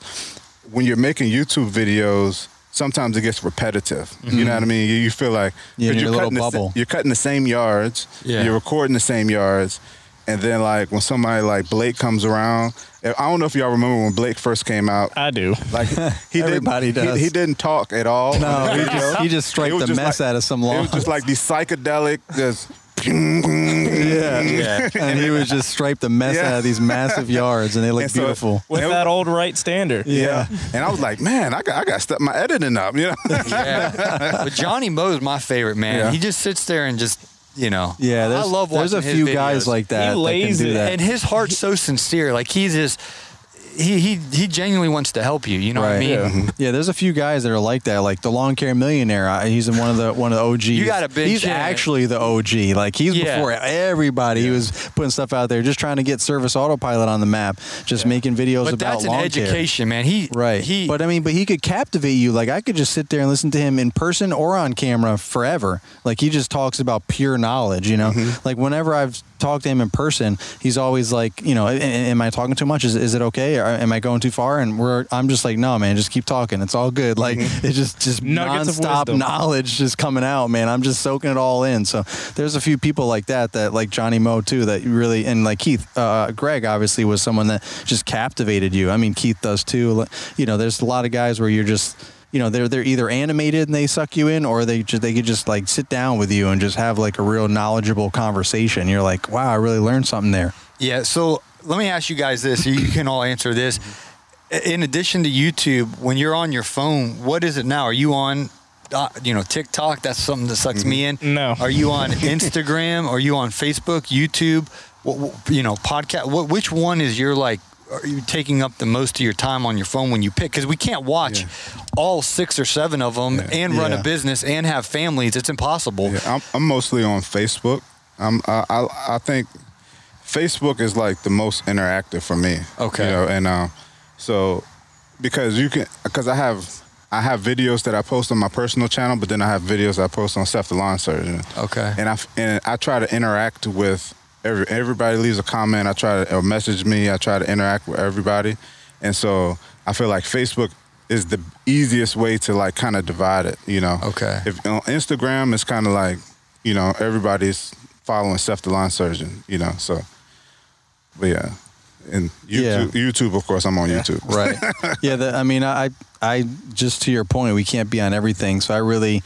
when you're making YouTube videos, sometimes it gets repetitive. You mm-hmm. know what I mean? You, you feel like Yeah, 'cause in your little cutting the bubble. you're cutting the same yards. Yeah. You're recording the same yards. And then like when somebody like Blake comes around, eh, I don't know if y'all remember when Blake first came out. I do. Like he Everybody didn't, does. He, he didn't talk at all. No, he just, he just It striped was the just mess like- out of some It was just like these psychedelic, just yeah. Yeah. and he was just striped the mess Yeah. out of these massive yards, and they look And so- beautiful. With that old right standard. yeah. And I was like, man, I got I got to step my editing up. You know. yeah. But Johnny Moe's my favorite man. Yeah. He just sits there and just you know. Yeah, I there's, love there's a his few videos. guys like that that can lays do that. and his heart's so sincere. Like he's just he he he genuinely wants to help you. You know what I mean? Yeah. Yeah, there's a few guys that are like that. Like the lawn care millionaire. I- He's in one of the one of the OGs. You got a binge He's him. actually the OG. Like he's Yeah. before everybody. He was putting stuff out there, just trying to get Service Autopilot on the map, just making videos But about that's an lawn care. education, man. He Right. He but I mean, but he could captivate you. Like I could just sit there and listen to him in person or on camera forever. Like he just talks about pure knowledge, you know? Mm-hmm. Like whenever I've talked to him in person, he's always like, you know, "A- a- am I talking too much? Is, is it okay? Or am I going too far? And we're, I'm just like, no, man, just keep talking. It's all good. Like it's just, just Nuggets nonstop knowledge just coming out, man. I'm just soaking it all in. So there's a few people like that, that like Johnny Moe too, that really, and like Keith, uh, Greg obviously was someone that just captivated you. I mean, Keith does too. You know, there's a lot of guys where you're just, you know, they're they're either animated and they suck you in, or they just they could just like sit down with you and just have like a real knowledgeable conversation. You're like, wow, I really learned something there. Yeah. So let me ask you guys this. You can all answer this. In addition to YouTube, when you're on your phone, what is it now? Are you on, uh, you know, TikTok? That's something that sucks me in. No. Are you on Instagram? Are you on Facebook, YouTube? What, what- you know, podcast? What, which one is your like? Are you taking up the most of your time on your phone when you pick? Because we can't watch all six or seven of them and run Yeah. a business and have families. It's impossible. Yeah, I'm, I'm mostly on Facebook. I'm, I, I, I think Facebook is like the most interactive for me. Okay. You know, and uh, so because you can, because I have, I have videos that I post on my personal channel, but then I have videos I post on Seth the Lawn Surgeon. Okay. And I and I try to interact with every everybody leaves a comment. I try to or message me. I try to interact with everybody, and so I feel like Facebook is the easiest way to like kind of divide it. You know. Okay. If on Instagram, it's kind of like you know everybody's following Seth the Lawn Surgeon. You know. So, but yeah. And Yeah. YouTube, YouTube, of course, I'm on YouTube. Right. yeah. The, I mean, I, I just to your point, we can't be on everything. So I really,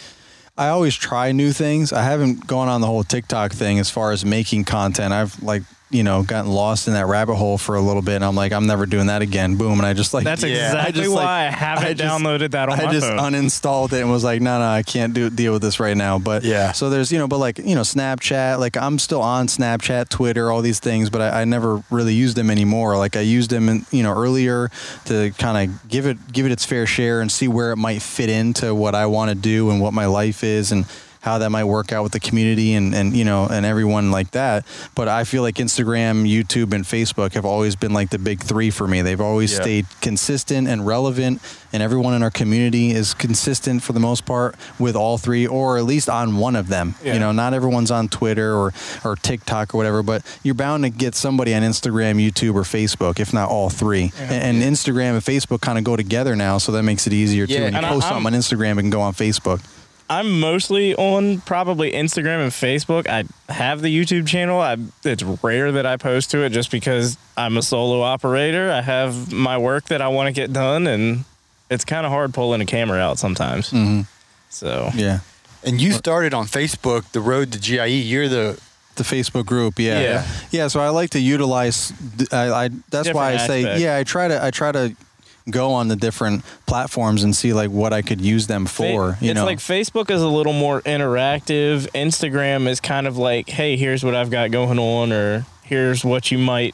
I always try new things. I haven't gone on the whole TikTok thing as far as making content. I've like, you know, gotten lost in that rabbit hole for a little bit, and I'm like, I'm never doing that again. Boom, and I just like That's I exactly just, why like- I haven't I just- downloaded that on I my just phone. uninstalled it and was like, no, no, I can't do deal with this right now. But Yeah. so there's you know, but like you know, Snapchat, like I'm still on Snapchat, Twitter, all these things, but I, I never really use them anymore. Like I used them, in, you know, earlier to kind of give it give it its fair share and see where it might fit into what I want to do and what my life is and how that might work out with the community and, and you know and everyone like that. But i feel like instagram youtube and facebook have always been like the big three for me. They've always Yeah. stayed consistent and relevant and everyone in our community is consistent for the most part with all three or at least on one of them. Yeah. you know not everyone's on twitter or or tiktok or whatever but you're bound to get somebody on instagram youtube or facebook if not all three. And, and instagram and facebook kind of go together now so that makes it easier too when you and post I'm- something on instagram it can go on facebook I'm mostly on probably Instagram and Facebook. I have the YouTube channel. I, it's rare that I post to it just because I'm a solo operator. I have my work that I want to get done, and it's kind of hard pulling a camera out sometimes. hmm So Yeah. And you started on Facebook, the road to GIE. You're the The Facebook group, yeah, Yeah. yeah. So I like to utilize. I, I that's why I Different say, yeah. I try to, I try to go on the different platforms and see like what I could use them for. Fa- you it's know, like Facebook is a little more interactive. Instagram is kind of like, hey, here's what I've got going on, or here's what you might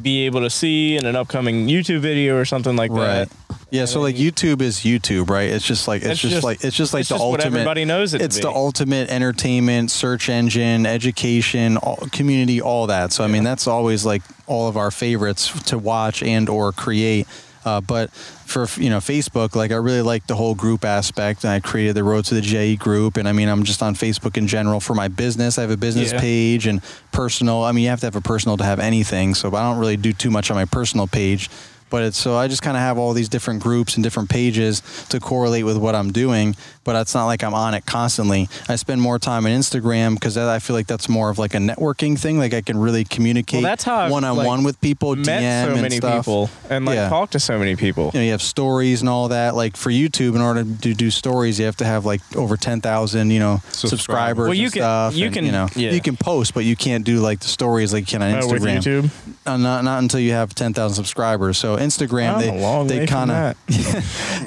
be able to see in an upcoming YouTube video or something like right. that. Yeah, so like YouTube is YouTube, right? It's just like it's, It's just, just- like it's just like it's the just what ultimate. everybody knows it to It's the ultimate entertainment, search engine, education, all, community, all that. So I mean, that's always like all of our favorites to watch and or create. Uh, but for you know Facebook, like I really like the whole group aspect, and I created the Road to the GIE group. And I mean, I'm just on Facebook in general for my business. I have a business Yeah. page and personal. I mean, you have to have a personal to have anything. So I don't really do too much on my personal page. But it's so I just kind of have all these different groups and different pages to correlate with what I'm doing. But it's not like I'm on it constantly. I spend more time on Instagram because I feel like that's more of like a networking thing. Like I can really communicate Well, that's how one on one with people, Met DM so and many stuff. people and like Yeah. talk to so many people. You know, you have stories and all that. Like for YouTube, in order to do stories, you have to have like over ten thousand, you know, Subscribers. subscribers. Well, you and can- stuff, you and, can- you know, yeah. you can post, but you can't do like the stories like you can on Instagram. Uh, with. YouTube. Uh, not not until you have ten thousand subscribers. So Instagram, they they kind of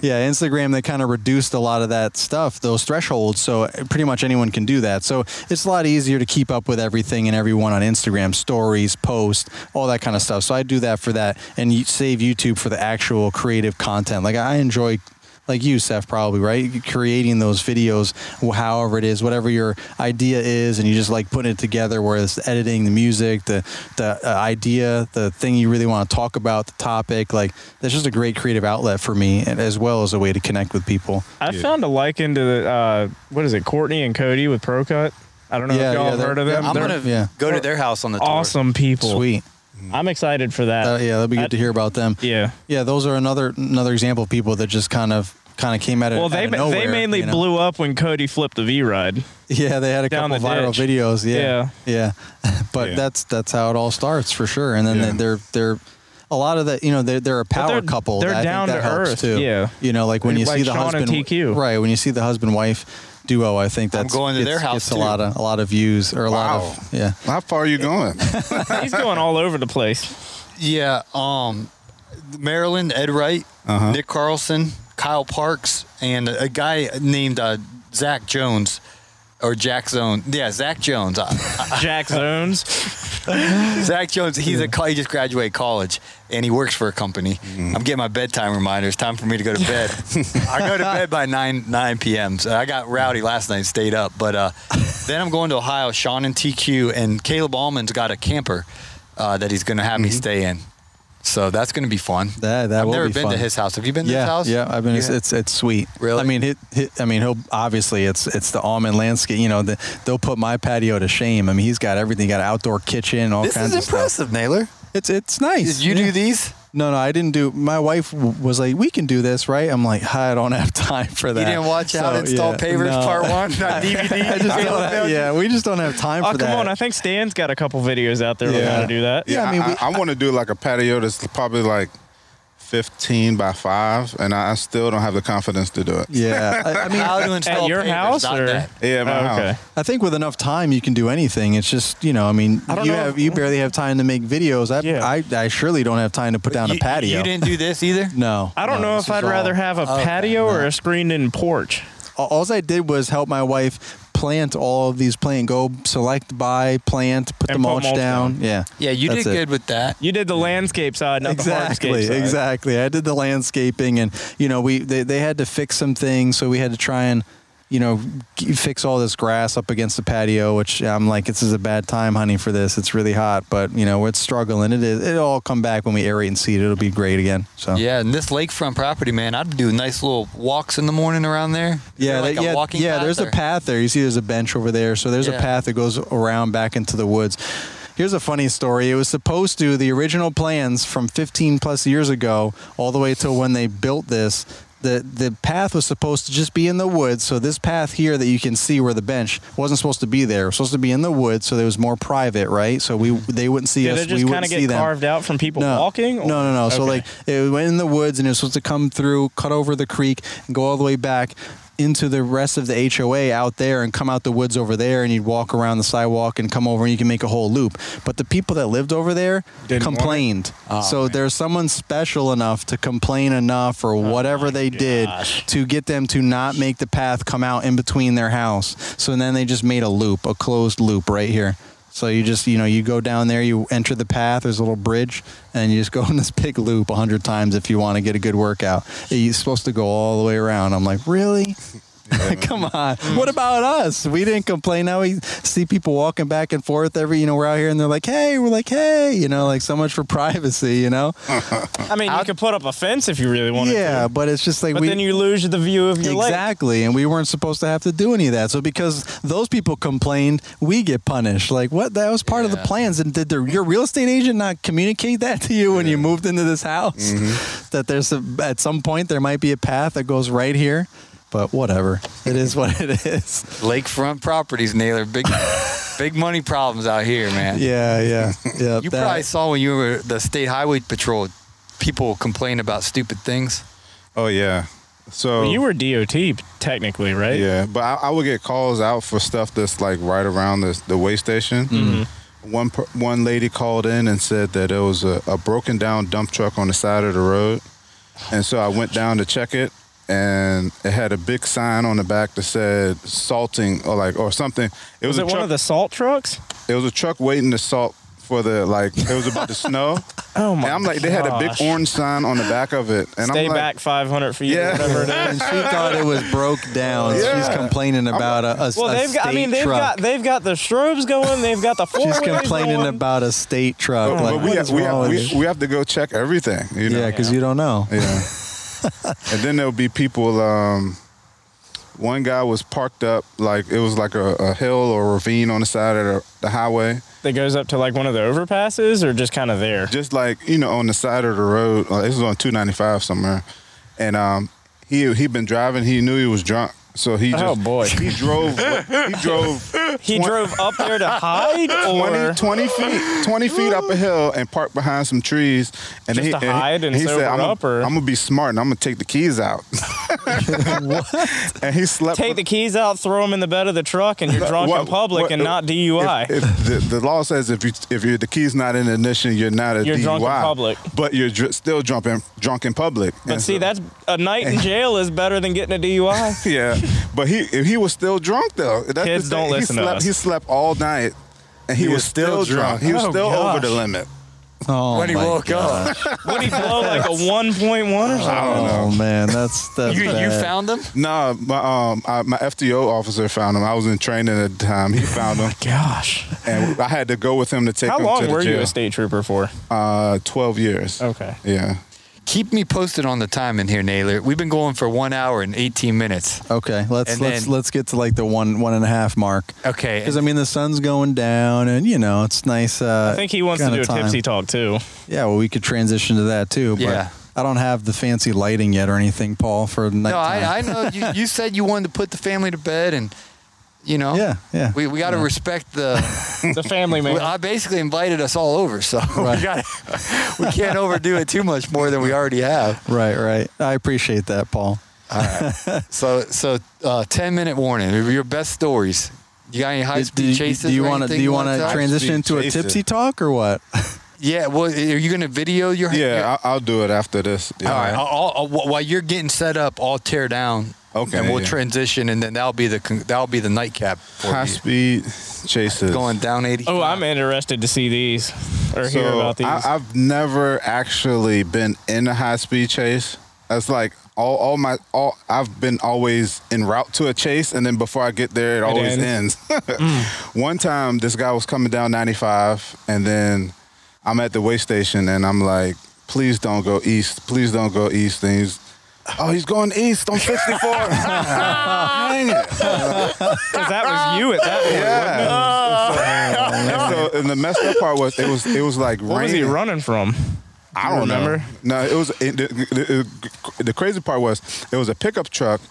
yeah, Instagram they kind of reduced a lot of that stuff, those thresholds. So eh, pretty much anyone can do that. So it's a lot easier to keep up with everything and everyone on Instagram, stories, post, all that kind of stuff. So I do that for that, and save YouTube for the actual creative content. Like I enjoy. Like you, Seth, probably right, creating those videos, however it is, whatever your idea is, and you just like putting it together. Where it's editing, the music, the the uh, idea, the thing you really want to talk about, the topic. Like that's just a great creative outlet for me, and as well as a way to connect with people. I found a like into the uh, what is it, Courtney and Cody with ProCut. I don't know Yeah, if y'all yeah, heard of them. I'm They're gonna yeah. go to their house on the tour. awesome people. Sweet. I'm excited for that. Uh, yeah, that'd be good I- to hear about them. Yeah. Yeah, those are another another example of people that just kind of kind of came out of Well, they out of nowhere, they mainly you know? blew up when Cody flipped the V-Ride. Yeah, they had a couple the viral ditch. videos. Yeah, yeah. but Yeah. that's that's how it all starts for sure. And then Yeah. they're they're a lot of that. You know, they're they're a power they're- couple. they're that, I down think that to helps earth, too. yeah. You know, like when you Like see the Sean and husband, TQ. right? When you see the husband wife duo, I think I'm that's going to their house, gets a lot of a lot of views or a lot of yeah. How far are you going? He's going all over the place. Yeah, um, Maryland, Ed Wright, Uh-huh. Nick Carlson, Kyle Parks, and a guy named uh, Zach Jones or Jack Zone. Yeah, Zach Jones. Uh, Jack Zones. Zach Jones. He's a co- he just graduated college and he works for a company. I'm getting my bedtime reminders. Time for me to go to bed. I go to bed by nine nine p.m. So I got rowdy last night, stayed up. But uh, then I'm going to Ohio. Sean and TQ and Caleb Allman's got a camper uh, that he's going to have me stay in. So that's going to be fun. That that I've will never be been fun. to his house. Have you been to yeah, his house? Yeah, I've been. It's, Yeah. it's it's sweet. Really? I mean, hit, hit, I mean, he'll obviously it's it's the Allman landscape. You know, the, they'll put my patio to shame. I mean, he's got everything. He got an outdoor kitchen, all This kinds is of stuff. impressive, Naylor. It's it's nice. Did you Yeah. do these? No, no, I didn't do. My wife w- was like, "We can do this, right?" I'm like, "I don't have time for that." You didn't watch How to So, Install yeah, Pavers no. Part One on DVD. I just don't have, yeah, we just don't have time Oh, for come that. Come on. I think Stan's got a couple videos out there on how to do that. Yeah, I mean, we- I, want to do like a patio that's probably like 15 by 5, and I still don't have the confidence to do it. yeah, I, I mean, How to install your pavers, house, or- that. Yeah, my Oh, house. I think with enough time you can do anything. It's just you know, I mean, I don't you know have if- you barely have time to make videos. I, Yeah. I I surely don't have time to put down you, a patio. You didn't do this either. No, I don't no, know if I'd rather all- have a Okay, patio or no. a screened in porch. all I did was help my wife plant all of these plant go select buy plant put And the put mulch, mulch down. down. yeah Yeah, you That's did it. good with that. You did the landscape side, not exactly the hardscape side. exactly i did the landscaping and you know we they, they had to fix some things so we had to try and you know fix all this grass up against the patio which i'm like this is a bad time honey for this it's really hot but you know it's struggling it is it'll all come back when we aerate and seed it'll be great again so Yeah, and this lakefront property, man, I'd do nice little walks in the morning around there. Yeah, there like yeah, walking yeah. There's or- a path there. You see, there's a bench over there. So there's Yeah. a path that goes around back into the woods. Here's a funny story. It was supposed to the original plans from 15 plus years ago, all the way till when they built this. The the path was supposed to just be in the woods. So this path here that you can see where the bench wasn't supposed to be there. It was supposed to be in the woods, so it was more private, right? So we they wouldn't see Did us. it we just kind wouldn't of see get them. carved out from people no. walking? No, no, no. So Okay. like it went in the woods and it was supposed to come through, cut over the creek, and go all the way back into the rest of the HOA out there and come out the woods over there and you'd walk around the sidewalk and come over and you can make a whole loop. But the people that lived over there Didn't complained. Oh, so man. there's someone special enough to complain enough or oh, whatever they did to get them to not make the path come out in between their house. So then they just made a loop, a closed loop right here. So you just, you know, you go down there, you enter the path, there's a little bridge, and you just go in this big loop a hundred times if you want to get a good workout. You're supposed to go all the way around. I'm like, really? Come on. Mm. What about us? We didn't complain. Now we see people walking back and forth every, you know, we're out here and they're like, hey, we're like, hey, you know, like so much for privacy, you know? I mean, you could put up a fence if you really wanted to. yeah, but it's just like But we. then you lose the view of your lake. Exactly, and we weren't supposed to have to do any of that. So because those people complained, we get punished. Like what? That was part of the Yeah. plans. And did the, your real estate agent not communicate that to you when you moved into this house? Mm-hmm. That there's a, at some point there might be a path that goes right here. But whatever, it is what it is. Lakefront properties, Naylor. Big, big money problems out here, man. Yeah, yeah, yeah. You that- probably saw when you were the state highway patrol. People complain about stupid things. Oh yeah. So Well, you were DOT technically, right? Yeah, but I, I would get calls out for stuff that's like right around the the way station. Mm-hmm. One one lady called in and said that there was a, a broken down dump truck on the side of the road, and so I went down to check it, and it had a big sign on the back that said salting or like or something. It Was, was, a it one of the salt trucks? it was a truck waiting to salt for the like. It was about to snow. Oh my And I'm like, they had a big orange sign on the back of it, and Stay I'm like, back 500 feet, Yeah. or whatever it and she thought it was broke down. She's complaining about a, a, Well, a they've got. I mean, they've truck. got they've got the strobes going. They've got the four She's complaining about a state truck. Oh, but, like, but we, have, we, have, we, we have to go check everything. You know? Yeah, because you don't know. Yeah. and then there'll be people. Um, one guy was parked up like it was like a, a hill or a ravine on the side of the, the highway, that goes up to like one of the overpasses, or just kind of there. just like you know on the side of the road. Uh, this was on 295 somewhere, and um, he he been driving. He knew he was drunk, so he just Oh, boy. he drove he drove He drove up there to hide, or 20, 20 feet 20 feet up a hill and parked behind some trees and Just he, to he- hide and he sober said I'm up, or- I'm gonna be smart and I'm gonna take the keys out and he slept take the keys out, throw them in the bed of the truck, and you're drunk What- in public what- and not DUI. If, if the, the law says if you if you're the keys not in the ignition, you're not a You're DUI. drunk in public. but you're dr- still drunk in, drunk in public. but And see, so- that's a night in jail is better than getting a DUI. yeah. But he if he was still drunk though. That's Kids don't he listen to slept, us. He slept all night, and he, was, still drunk. He was Oh, still over the limit. Oh, when he my woke God. up, Would he blow like a 1.1 or something? Oh man, that's that's you, you found him. No, my um I, my FTO officer found him. I was in training at the time. He found him, Gosh. and I had to go with him to take How him to long the were you jail. a state trooper for? Uh, twelve years. Okay. Yeah. Keep me posted on the time in here, Naylor. We've been going for one hour and 18 minutes. Okay, let's And let's then- let's get to like the one one and a half mark. Okay. Because I mean the sun's going down, and you know it's nice. Uh, I think he wants to do a time. tipsy talk too. Yeah, well, we could transition to that too. But Yeah. I don't have the fancy lighting yet or anything, Paul, for nighttime. no, I, I know you, you said you wanted to put the family to bed, and you know, Yeah, yeah. we, we got to Yeah. respect the. The family man. I basically invited us all over, so Right. we got we can't overdo it too much more than we already have. Right, right. I appreciate that, Paul. All right. so so uh, 10 minute warning. Your best stories. You got any high Do, speed do, chases? do you want want to do you want to transition into a tipsy talk or what? Yeah. Well, are you going to video your? your- Yeah, I, I'll do it after this. Yeah. all right. I'll, I'll, I'll- while you're getting set up, I'll tear down. Okay, And we'll yeah. transition, and then that'll be the con- that'll be the nightcap for High you. speed chases. Going down 80. Oh, I'm interested to see these or hear about these. I, I've never actually been in a high speed chase. That's like all, all my all. I've been always en route to a chase, and then before I get there, it, always ends. ends. Mm. One time, this guy was coming down 95, and then I'm at the way station, and I'm like, "Please don't go east. Please don't go east." And he's, "Oh, he's going east on 64." Dang it! Because that was you at that point. Yeah. and so, and the messed up part was it was it was like What was he running from? I don't remember? know. No, it was it, the, the, the crazy part was it was a pickup truck,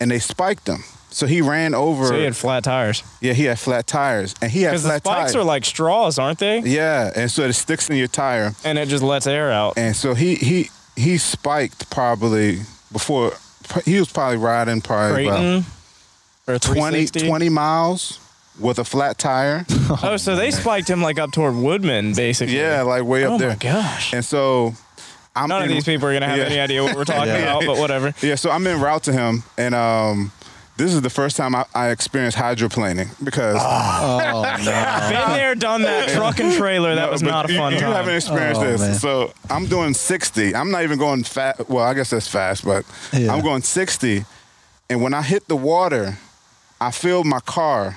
and they spiked him. So he ran over. So he had flat tires. yeah, he had flat tires, and he had Because the spikes tires. are like straws, aren't they? yeah, and so it sticks in your tire, And it just lets air out. and so he he he spiked probably before he was probably riding probably about Creighton or 20, 20 miles with a flat tire. Oh, so they spiked him like up toward Woodman, basically. yeah, like way up Oh there. Oh my gosh. And so I'm None of in- these people are gonna have Yeah. any idea what we're talking Yeah. about, but whatever. Yeah, so I'm en route to him, and um, this is the first time I, I experienced hydroplaning because ah. Oh no. Been there, done that. Truck and trailer. That No, was but not a you, fun you time. haven't experienced Oh, this. man. So I'm doing 60. I'm not even going fast. Well, I guess that's fast, but Yeah. I'm going 60. And when I hit the water, I feel my car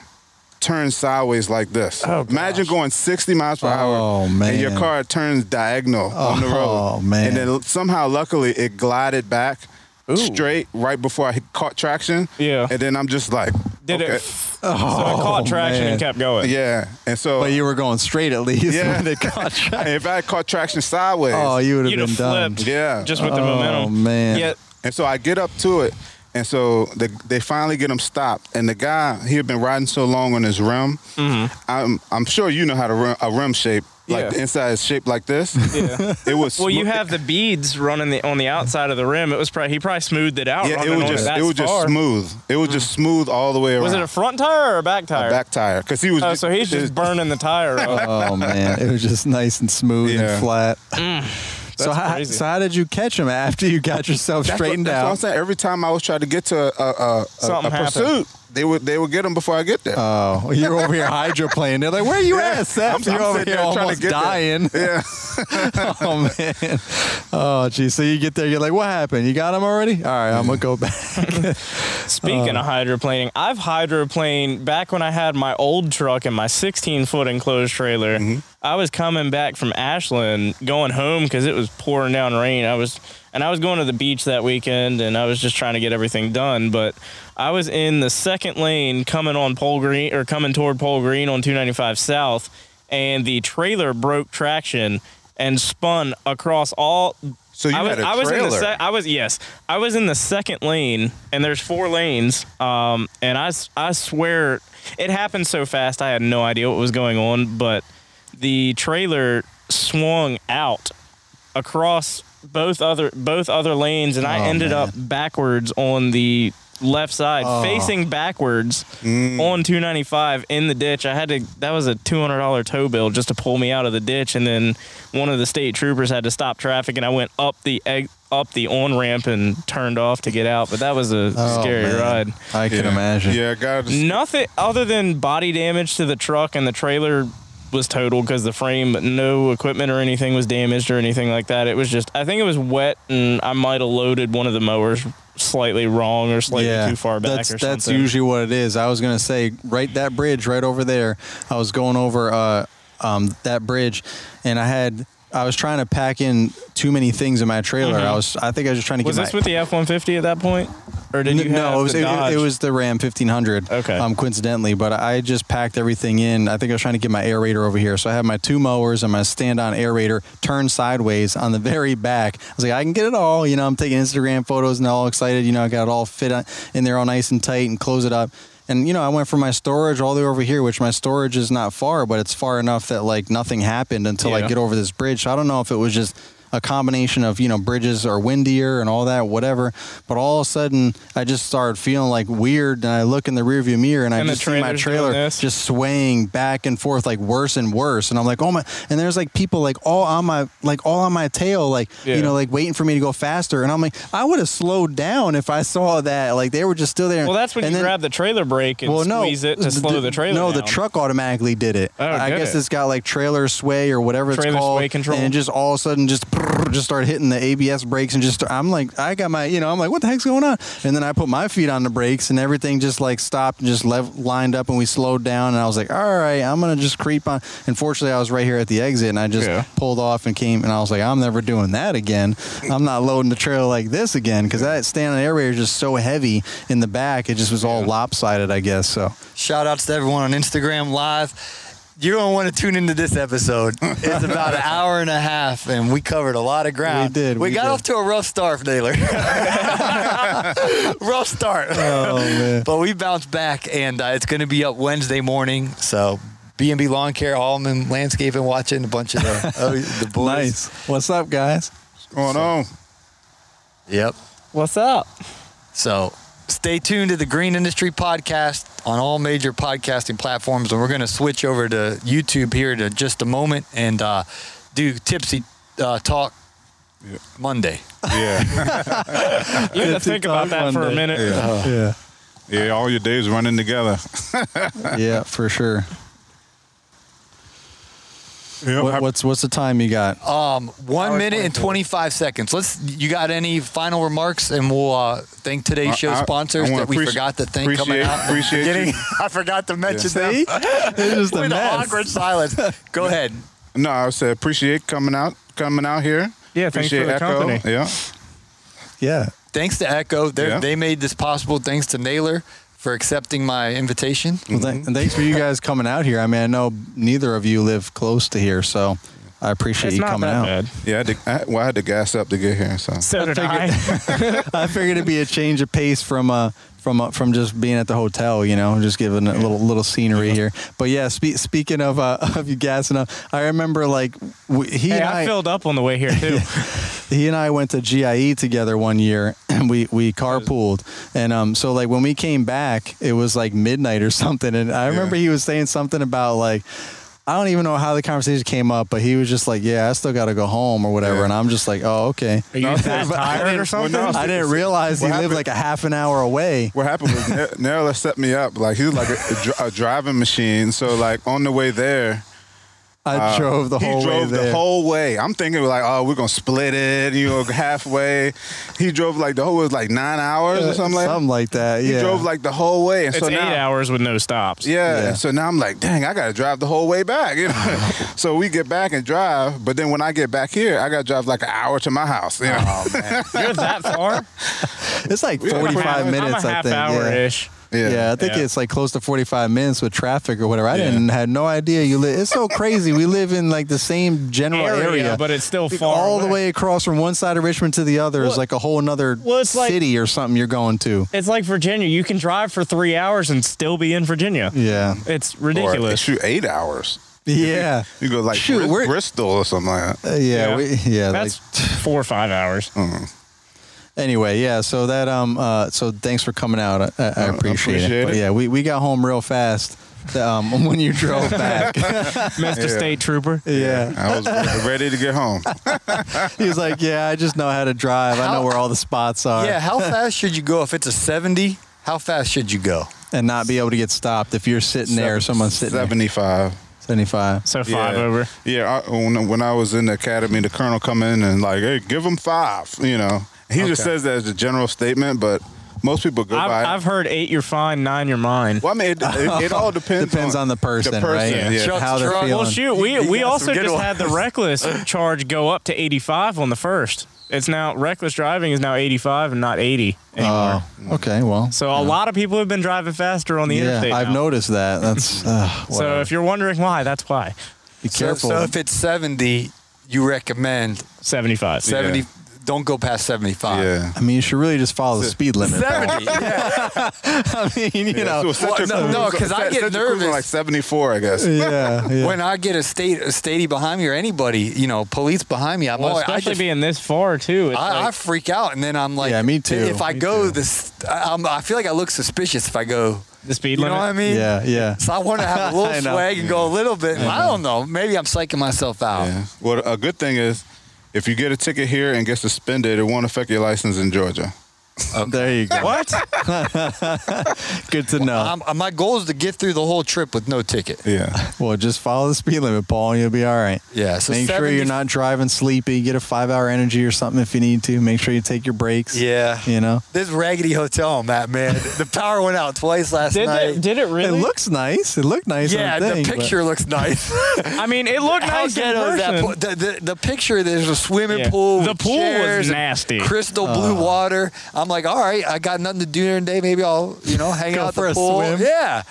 turn sideways like this. Oh, Imagine gosh. going 60 miles per hour Oh, and your car turns diagonal on the road. Oh, man. And then somehow, luckily, it glided back straight right before I caught traction. Yeah. And then I'm just like, Did okay. it? So it caught oh, traction man. and kept going. Yeah. And so But you were going straight at least Yeah. when it caught track. if I had caught traction sideways, Oh, you would have been done. yeah. Just with the momentum. Oh, man. Yeah. And so I get up to it, and so the, they finally get him stopped. And the guy, he had been riding so long on his rim. Mm-hmm. I'm, I'm sure you know how to rim, a rim shape. Like Yeah. the inside is shaped like this. Yeah. It was. Well, you have the beads running the, on the outside of the rim. It was probably he probably smoothed it out. Yeah, it was just it was just smooth. It was just smooth all the way around. Was it a front tire or a back tire? A back tire? Because he was. Oh, so he's just burning the tire up. Oh man, it was just nice and smooth Yeah. and flat. Mm. So how, crazy. so how did you catch him after you got yourself That's what, straightened that's what I'm out? saying. Every time I was trying to get to a, a, a, a, Something a happened. pursuit, they would they would get him before I get there. Oh, you're over here hydroplaning. They're like, "Where are you Yeah. at, Seth?" I'm- you're I'm over here there trying to almost get there. dying. yeah. oh man. Oh geez. So you get there, you're like, "What happened? You got him already?" All right, I'm gonna go back. Speaking Uh. of hydroplaning, I've hydroplaned back when I had my old truck and my 16 foot enclosed trailer. Mm-hmm. I was coming back from Ashland, going home because it was pouring down rain. I was, and I was going to the beach that weekend, and I was just trying to get everything done. But I was in the second lane coming on Pole Green or coming toward Pole Green on 295 South, and the trailer broke traction and spun across all So you I was, had a I was in the trailer. I was yes, I was in the second lane, and there's four lanes. Um, and I I swear it happened so fast, I had no idea what was going on. But the trailer swung out across both other both other lanes, and I Oh, ended man. up backwards on the left side, Oh. facing backwards Mm. on 295 in the ditch. I had to. That was a $200 tow bill just to pull me out of the ditch, and then one of the state troopers had to stop traffic, and I went up the egg up the on ramp and turned off to get out. But that was a Oh, scary man. ride. I can yeah. imagine. Yeah, God. Nothing other than body damage to the truck and the trailer was totaled because the frame, but no equipment or anything was damaged or anything like that. It was just, I think it was wet, and I might have loaded one of the mowers slightly wrong or slightly too far back that's, That's usually what it is. I was gonna say right that bridge right over there. I was going over uh, um, that bridge, and I had I was trying to pack in too many things in my trailer. I was I think I was just trying to Mm-hmm. was get this my with the F one fifty at that point, or did you N- have no, it was the it, it was the Ram 1500. Okay. Um, coincidentally, but I just packed everything in. I think I was trying to get my aerator over here, so I have my two mowers and my stand-on aerator turned sideways on the very back. I was like, I can get it all. You know, I'm taking Instagram photos and all excited. You know, I got it all fit in there all nice and tight and close it up. And you know, I went from my storage all the way over here, which my storage is not far, but it's far enough that like nothing happened until I get over this bridge. So I don't know if it was just a combination of you know bridges are windier and all that whatever but all of a sudden i just started feeling like weird and i look in the rearview mirror and, And i the just see my trailer just swaying back and forth like worse and worse and i'm like oh my and there's like people like all on my like all on my tail like Yeah. you know like waiting for me to go faster and i'm like i would have slowed down if i saw that like they were just still there well, that's when and you then- grab the trailer brake and well, no, squeeze it to slow the trailer No, the truck automatically did it. Oh, I guess it? it's got like trailer sway or whatever it's Trailer called, sway control. and just all of a sudden just just started hitting the ABS brakes and just I'm like I got my you know I'm like what the heck's going on? And then I put my feet on the brakes and everything just like stopped and just lev- lined up and we slowed down and I was like all right I'm gonna just creep on. and fortunately I was right here at the exit and I just Yeah. pulled off and came and I was like I'm never doing that again. I'm not loading the trailer like this again because that stand-on aerator is just so heavy in the back. It just was all lopsided I guess so. Shout outs to everyone on Instagram Live. You don't want to tune into this episode. It's about an hour and a half, and we covered a lot of ground. We did, We, we got did. off to a rough start, Naylor. rough start. Oh man. But we bounced back, and uh, it's going to be up Wednesday morning. So B&B Lawn Care, Allman Landscaping, watching a bunch of the, oh, the boys. Nice. What's up, guys? What's going on? Yep. What's up? So stay tuned to the Green Industry Podcast on all major podcasting platforms. And we're going to switch over to YouTube here in just a moment and uh, do Tipsy uh, Talk Monday. Yeah, You have to think about that for a minute. yeah, Yeah. yeah. All your days running together. Yeah, for sure. Yep. What, what's what's the time you got? Um, one Hour minute and 25 seconds. Let's. You got any final remarks? And we'll uh, thank today's show I- I- sponsors I wanna that we appreci- forgot to thank coming appreciate- out. appreciate beginning. you. I forgot to mention See? them. It's just a With mess. awkward silence. Go ahead. No, I said appreciate coming out, coming out here. Yeah, thanks for appreciate the Echo. company. Yeah, Yeah. Thanks to Echo. They're- Yeah. They made this possible. Thanks to Naylor for accepting my invitation. Well, th- and thanks for you guys coming out here. I mean, I know neither of you live close to here, so I appreciate It's you not coming that out. bad. yeah. I, had to, I, well, I had to gas up to get here. So So did figured- I. I figured it'd be a change of pace from uh from uh, from just being at the hotel, you know, just giving a little little scenery here. But yeah, spe- speaking of uh, of you gassing up, I remember like we, he Hey, and I I, filled up on the way here too. he and I went to GIE together one year, and we we carpooled, and um so like when we came back, it was like midnight or something, and I remember he was saying something about like. I don't even know how the conversation came up, but he was just like, "Yeah, I still got to go home or whatever," Yeah. and I'm just like, "Oh, okay." Are you that I tired or didn't- something? Well, no, I didn't realize he What lived like a half an hour away. what happened was Ne- Naylor set me up like he was like a, a a driving machine. So like on the way there, I uh, drove the whole. he whole drove way the whole way. I'm thinking like, oh, we're gonna split it, you know, halfway. He drove like the whole was like nine hours or something like. Something like that. He Yeah. drove like the whole way, and It's so eight now, hours with no stops. Yeah, Yeah. So now I'm like, dang, I gotta drive the whole way back. You know? so we get back and drive, but then when I get back here, I gotta drive like an hour to my house. You know? Oh man. You're that far? it's like Yeah, 45 I'm a minutes, I'm half think. hour yeah. Ish. Yeah. I think Yeah. it's like close to 45 minutes with traffic or whatever. I Yeah. didn't had no idea you live. It's so crazy. we live in like the same general Area, area, but it's still far all the way across from one side of Richmond to the other is like a whole another well, it's like- city or something you're going to. It's like Virginia. You can drive for three hours and still be in Virginia. Yeah. It's Or ridiculous. shoot eight hours. Yeah. You go like Shoot, Bris- we're- Bristol or something like that. Uh, yeah, Yeah. we, yeah. That's like, four or five hours. Anyway, yeah. So that um, uh, so thanks for coming out. I, I Uh, appreciate, appreciate it. But it. yeah, we, we got home real fast. Um, when you drove back, Mr. Yeah. State Trooper. yeah. I was ready to get home. He was like, "Yeah, I just know how to drive. I know where all the spots are, Yeah. How fast should you go if it's a 70? How fast should you go? and not be able to get stopped if you're sitting there or someone's sitting there. Seventy-five. 75. So five yeah. over. Yeah, I, when, when I was in the academy, the colonel come in and like, hey, give him five. You know, he just says that as a general statement, but most people go I've, by. I've heard eight, you're fine, nine, you're mine. well, I mean, it, it, it all depends. Depends on the person, the person, right? Yeah. Chuck's How they're feeling. Well, shoot, we, You we also just ones. had the reckless charge go up to 85 on the first. It's now reckless driving is now 85 and not 80 anymore. Oh, okay. Well, so a lot of people have been driving faster on the yeah, interstate. I've now. noticed that. That's uh, So if you're wondering why, that's why. be careful. so if it's 70, you recommend 75. 70. Don't go past 75. Yeah. I mean, you should really just follow the speed limit. 70. yeah. I mean, you know. So Well, your no, cruise- no, 'cause I get set your cruise on nervous. Like seventy-four, I guess. Yeah, yeah. When I get a state a statey behind me or anybody, you know, police behind me, I'm Well, always, I, especially just, being this far too. It's I, I freak out and then I'm like, Yeah, me too. If I Me go too. this, I, I'm, I feel like I look suspicious if I go. the speed limit. You know what I mean? yeah, yeah. So I want to have a little swag and go a little bit. I don't know. Maybe I'm psyching myself out. Yeah. Well, a good thing is, if you get a ticket here and get suspended, it won't affect your license in Georgia. There you go. What? Good to know. Um, my goal is to get through the whole trip with no ticket. Yeah. well, just follow the speed limit, Paul, and you'll be all right. Yeah. So Make sure you're not driving sleepy. Get a five hour energy or something if you need to. Make sure you take your breaks. Yeah. You know? This raggedy hotel I'm at, man. The power went out twice last Did night. it, did it really? It looks nice. It looked nice. yeah, the, thing, the but- picture looks nice. I mean, it looked How nice in ghetto is that? person. The, the, the picture, there's a swimming Yeah. pool. The pool was chairs and nasty. Crystal blue Oh. water. I'm like, all right, I got nothing to do during the day. Maybe I'll, you know, hang Go out at for the a pool. swim. Yeah.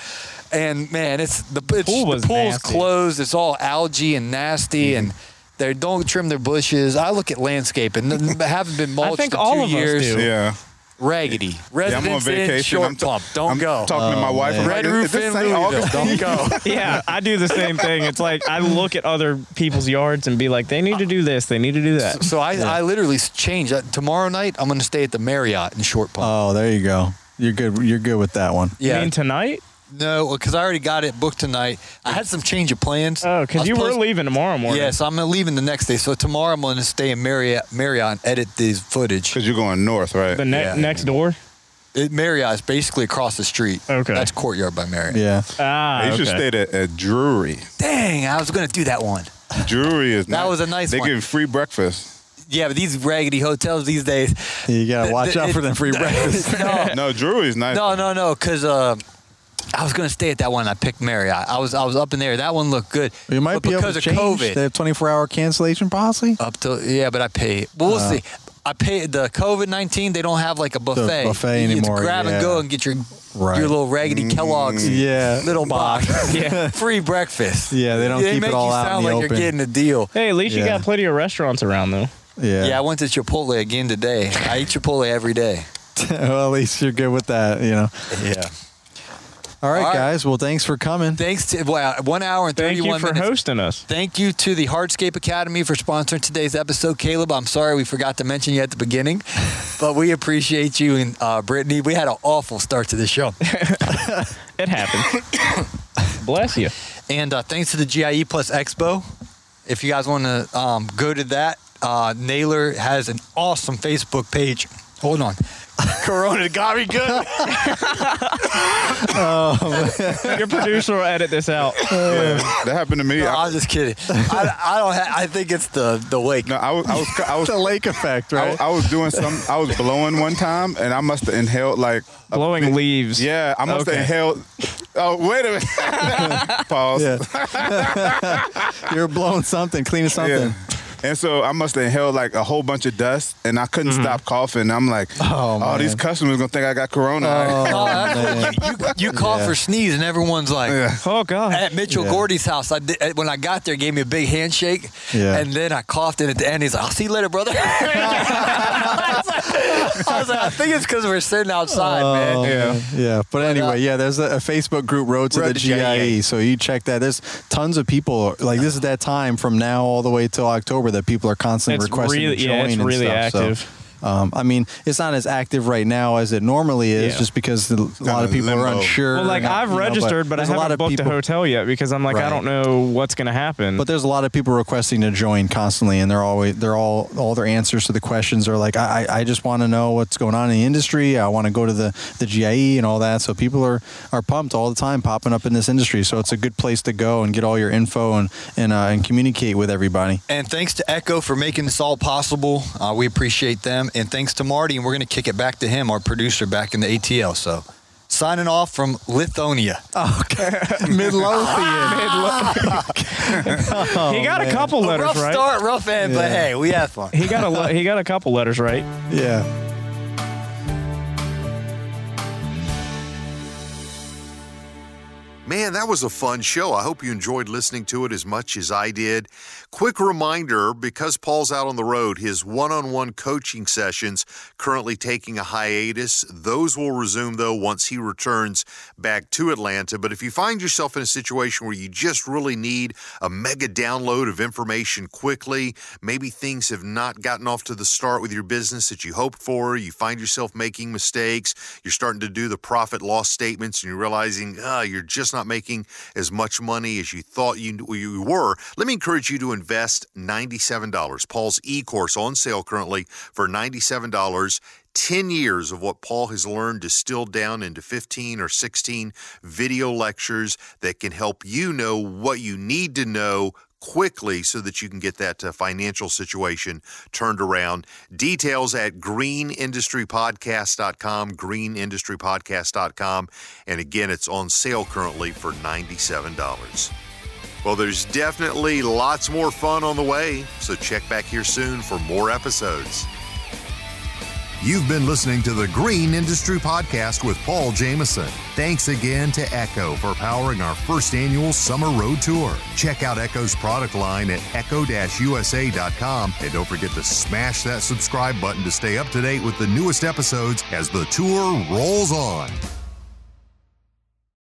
and man, it's the it's, Pool was the pool's nasty. closed. It's all algae and nasty, mm-hmm. and they don't trim their bushes. I look at landscape and haven't been mulched think in all two of us years. do. Yeah. Raggedy. Yeah, I'm on Residents in vacation. short I'm t- pump. Don't I'm go. talking to my Oh, wife. I'm man. like, roof this in St. Louisville. Don't go. Yeah, I do the same thing. It's like I look at other people's yards and be like, they need to do this, they need to do that. So I, I literally s- changed. Uh, Tomorrow night, I'm going to stay at the Marriott in Short Pump. Oh, there you go. You're good. You're good with that one. You mean tonight? No, because I already got it booked tonight. I had some change of plans. Oh, because was you were supposed- leaving tomorrow morning. Yes, I'm leaving the next day. So tomorrow I'm going to stay in Marriott, Marriott and edit this footage. Because you're going north, right? The ne- Yeah. next door. It, Marriott is basically across the street. Okay. That's Courtyard by Marriott. Yeah. Ah, you should okay. stay at, at Drury. Dang, I was going to do that one. Drury is That nice. was a nice They one. give free breakfast. Yeah, but these raggedy hotels these days. You gotta th- watch th- out for it- them free breakfasts. no, No, Drury is nice. no, no, no, because uh, I was going to stay at that one. I picked Marriott. I was I was up in there. That one looked good. You might but be able because to of change. COVID. They have 24 hour cancellation policy. Up to yeah, but I paid. Well, we'll Uh, see. I paid the COVID nineteen. They don't have like a buffet. buffet You anymore, Just grab and go and get your Right. your little raggedy Kellogg's Yeah. little box. Yeah. Free breakfast. Yeah, they don't they keep make it all you out in sound the like open. you're getting a deal. Hey, at least you got plenty of restaurants around though. Yeah. Yeah, I went to Chipotle again today. I eat Chipotle every day. well, at least you're good with that. You know. Yeah. All right, All right. guys. Well, thanks for coming. Thanks to well, one hour and Thank thirty-one you for minutes. hosting us. Thank you to the Hardscape Academy for sponsoring today's episode, Caleb. I'm sorry we forgot to mention you at the beginning, but we appreciate you and uh, Brittany. We had an awful start to the show. It happened. Bless you. And uh, thanks to the GIE Plus Expo. If you guys want to um, go to that, uh, Naylor has an awesome Facebook page. Hold on. Corona got me good. Oh, Your producer will edit this out. Yeah, that happened to me. No, I, I'm just kidding. I, I don't. Ha- I think it's the the wake. no, I was, I was, I was, the lake effect, I, right? I was doing some. I was blowing one time, and I must have inhaled like. Blowing big- leaves. Yeah, I must Okay. have inhaled. Oh, wait a minute. Pause. yeah. you're blowing something, cleaning something. Yeah. And so I must have inhaled like a whole bunch of dust, and I couldn't mm-hmm. stop coughing. I'm like, Oh, oh, these customers gonna think I got corona. Oh, Oh, that's man. what you, you, you cough Yeah. or sneeze, and everyone's like, Yeah. Oh God. At Mitchell Yeah. Gordy's house, I did, when I got there, gave me a big handshake, Yeah. and then I coughed, and at the end, he's like, "I'll see you later, brother." I was like, I think it's because we're sitting outside, Oh, man. Yeah. yeah. But uh, anyway, yeah, there's a, a Facebook group, Road to Road the to GIE. GIE. So you check that. There's tons of people. Like this is that time from now all the way till October that people are constantly It's requesting really- to yeah, join it's and really stuff. So, active. Um, I mean, it's not as active right now as it normally is, Yeah. just because the, a lot Kinda of people are unsure. Well, like and, I've you know, registered, but, I there's a lot haven't of booked people, a hotel yet because I'm like, I don't know what's gonna happen. But there's a lot of people requesting to join constantly, and they're always they're all all their answers to the questions are like, I I I just want to know what's going on in the industry. I want to go to the the GIE and all that. So people are are pumped all the time, popping up in this industry. So it's a good place to go and get all your info and and uh, and communicate with everybody. And thanks to Echo for making this all possible. Uh, we appreciate them. And thanks to Marty, and we're going to kick it back to him, our producer back in the ATL. So, signing off from Lithonia. Okay. Midlothian. he got a oh, couple A letters rough right. start, rough end, but hey, we had fun. He got a le- he got a couple letters right. yeah. Man, that was a fun show. I hope you enjoyed listening to it as much as I did. Quick reminder because Paul's out on the road, his one on one coaching sessions currently taking a hiatus. Those will resume, though, once he returns back to Atlanta. But if you find yourself in a situation where you just really need a mega download of information quickly, maybe things have not gotten off to the start with your business that you hoped for, you find yourself making mistakes, you're starting to do the profit loss statements, and you're realizing ah, you're just not making as much money as you thought you, you were, let me encourage you to invest $97. Paul's e course on sale currently for $97. 10 years of what Paul has learned distilled down into 15 or 16 video lectures that can help you know what you need to know quickly so that you can get that uh, financial situation turned around. Details at greenindustrypodcast.com, greenindustrypodcast.com. And again, it's on sale currently for $97. Well, there's definitely lots more fun on the way, so check back here soon for more episodes. You've been listening to the Green Industry Podcast with Paul Jamison. Thanks again to Echo for powering our first annual Summer Road Tour. Check out Echo's product line at echo-usa.com and don't forget to smash that subscribe button to stay up to date with the newest episodes as the tour rolls on.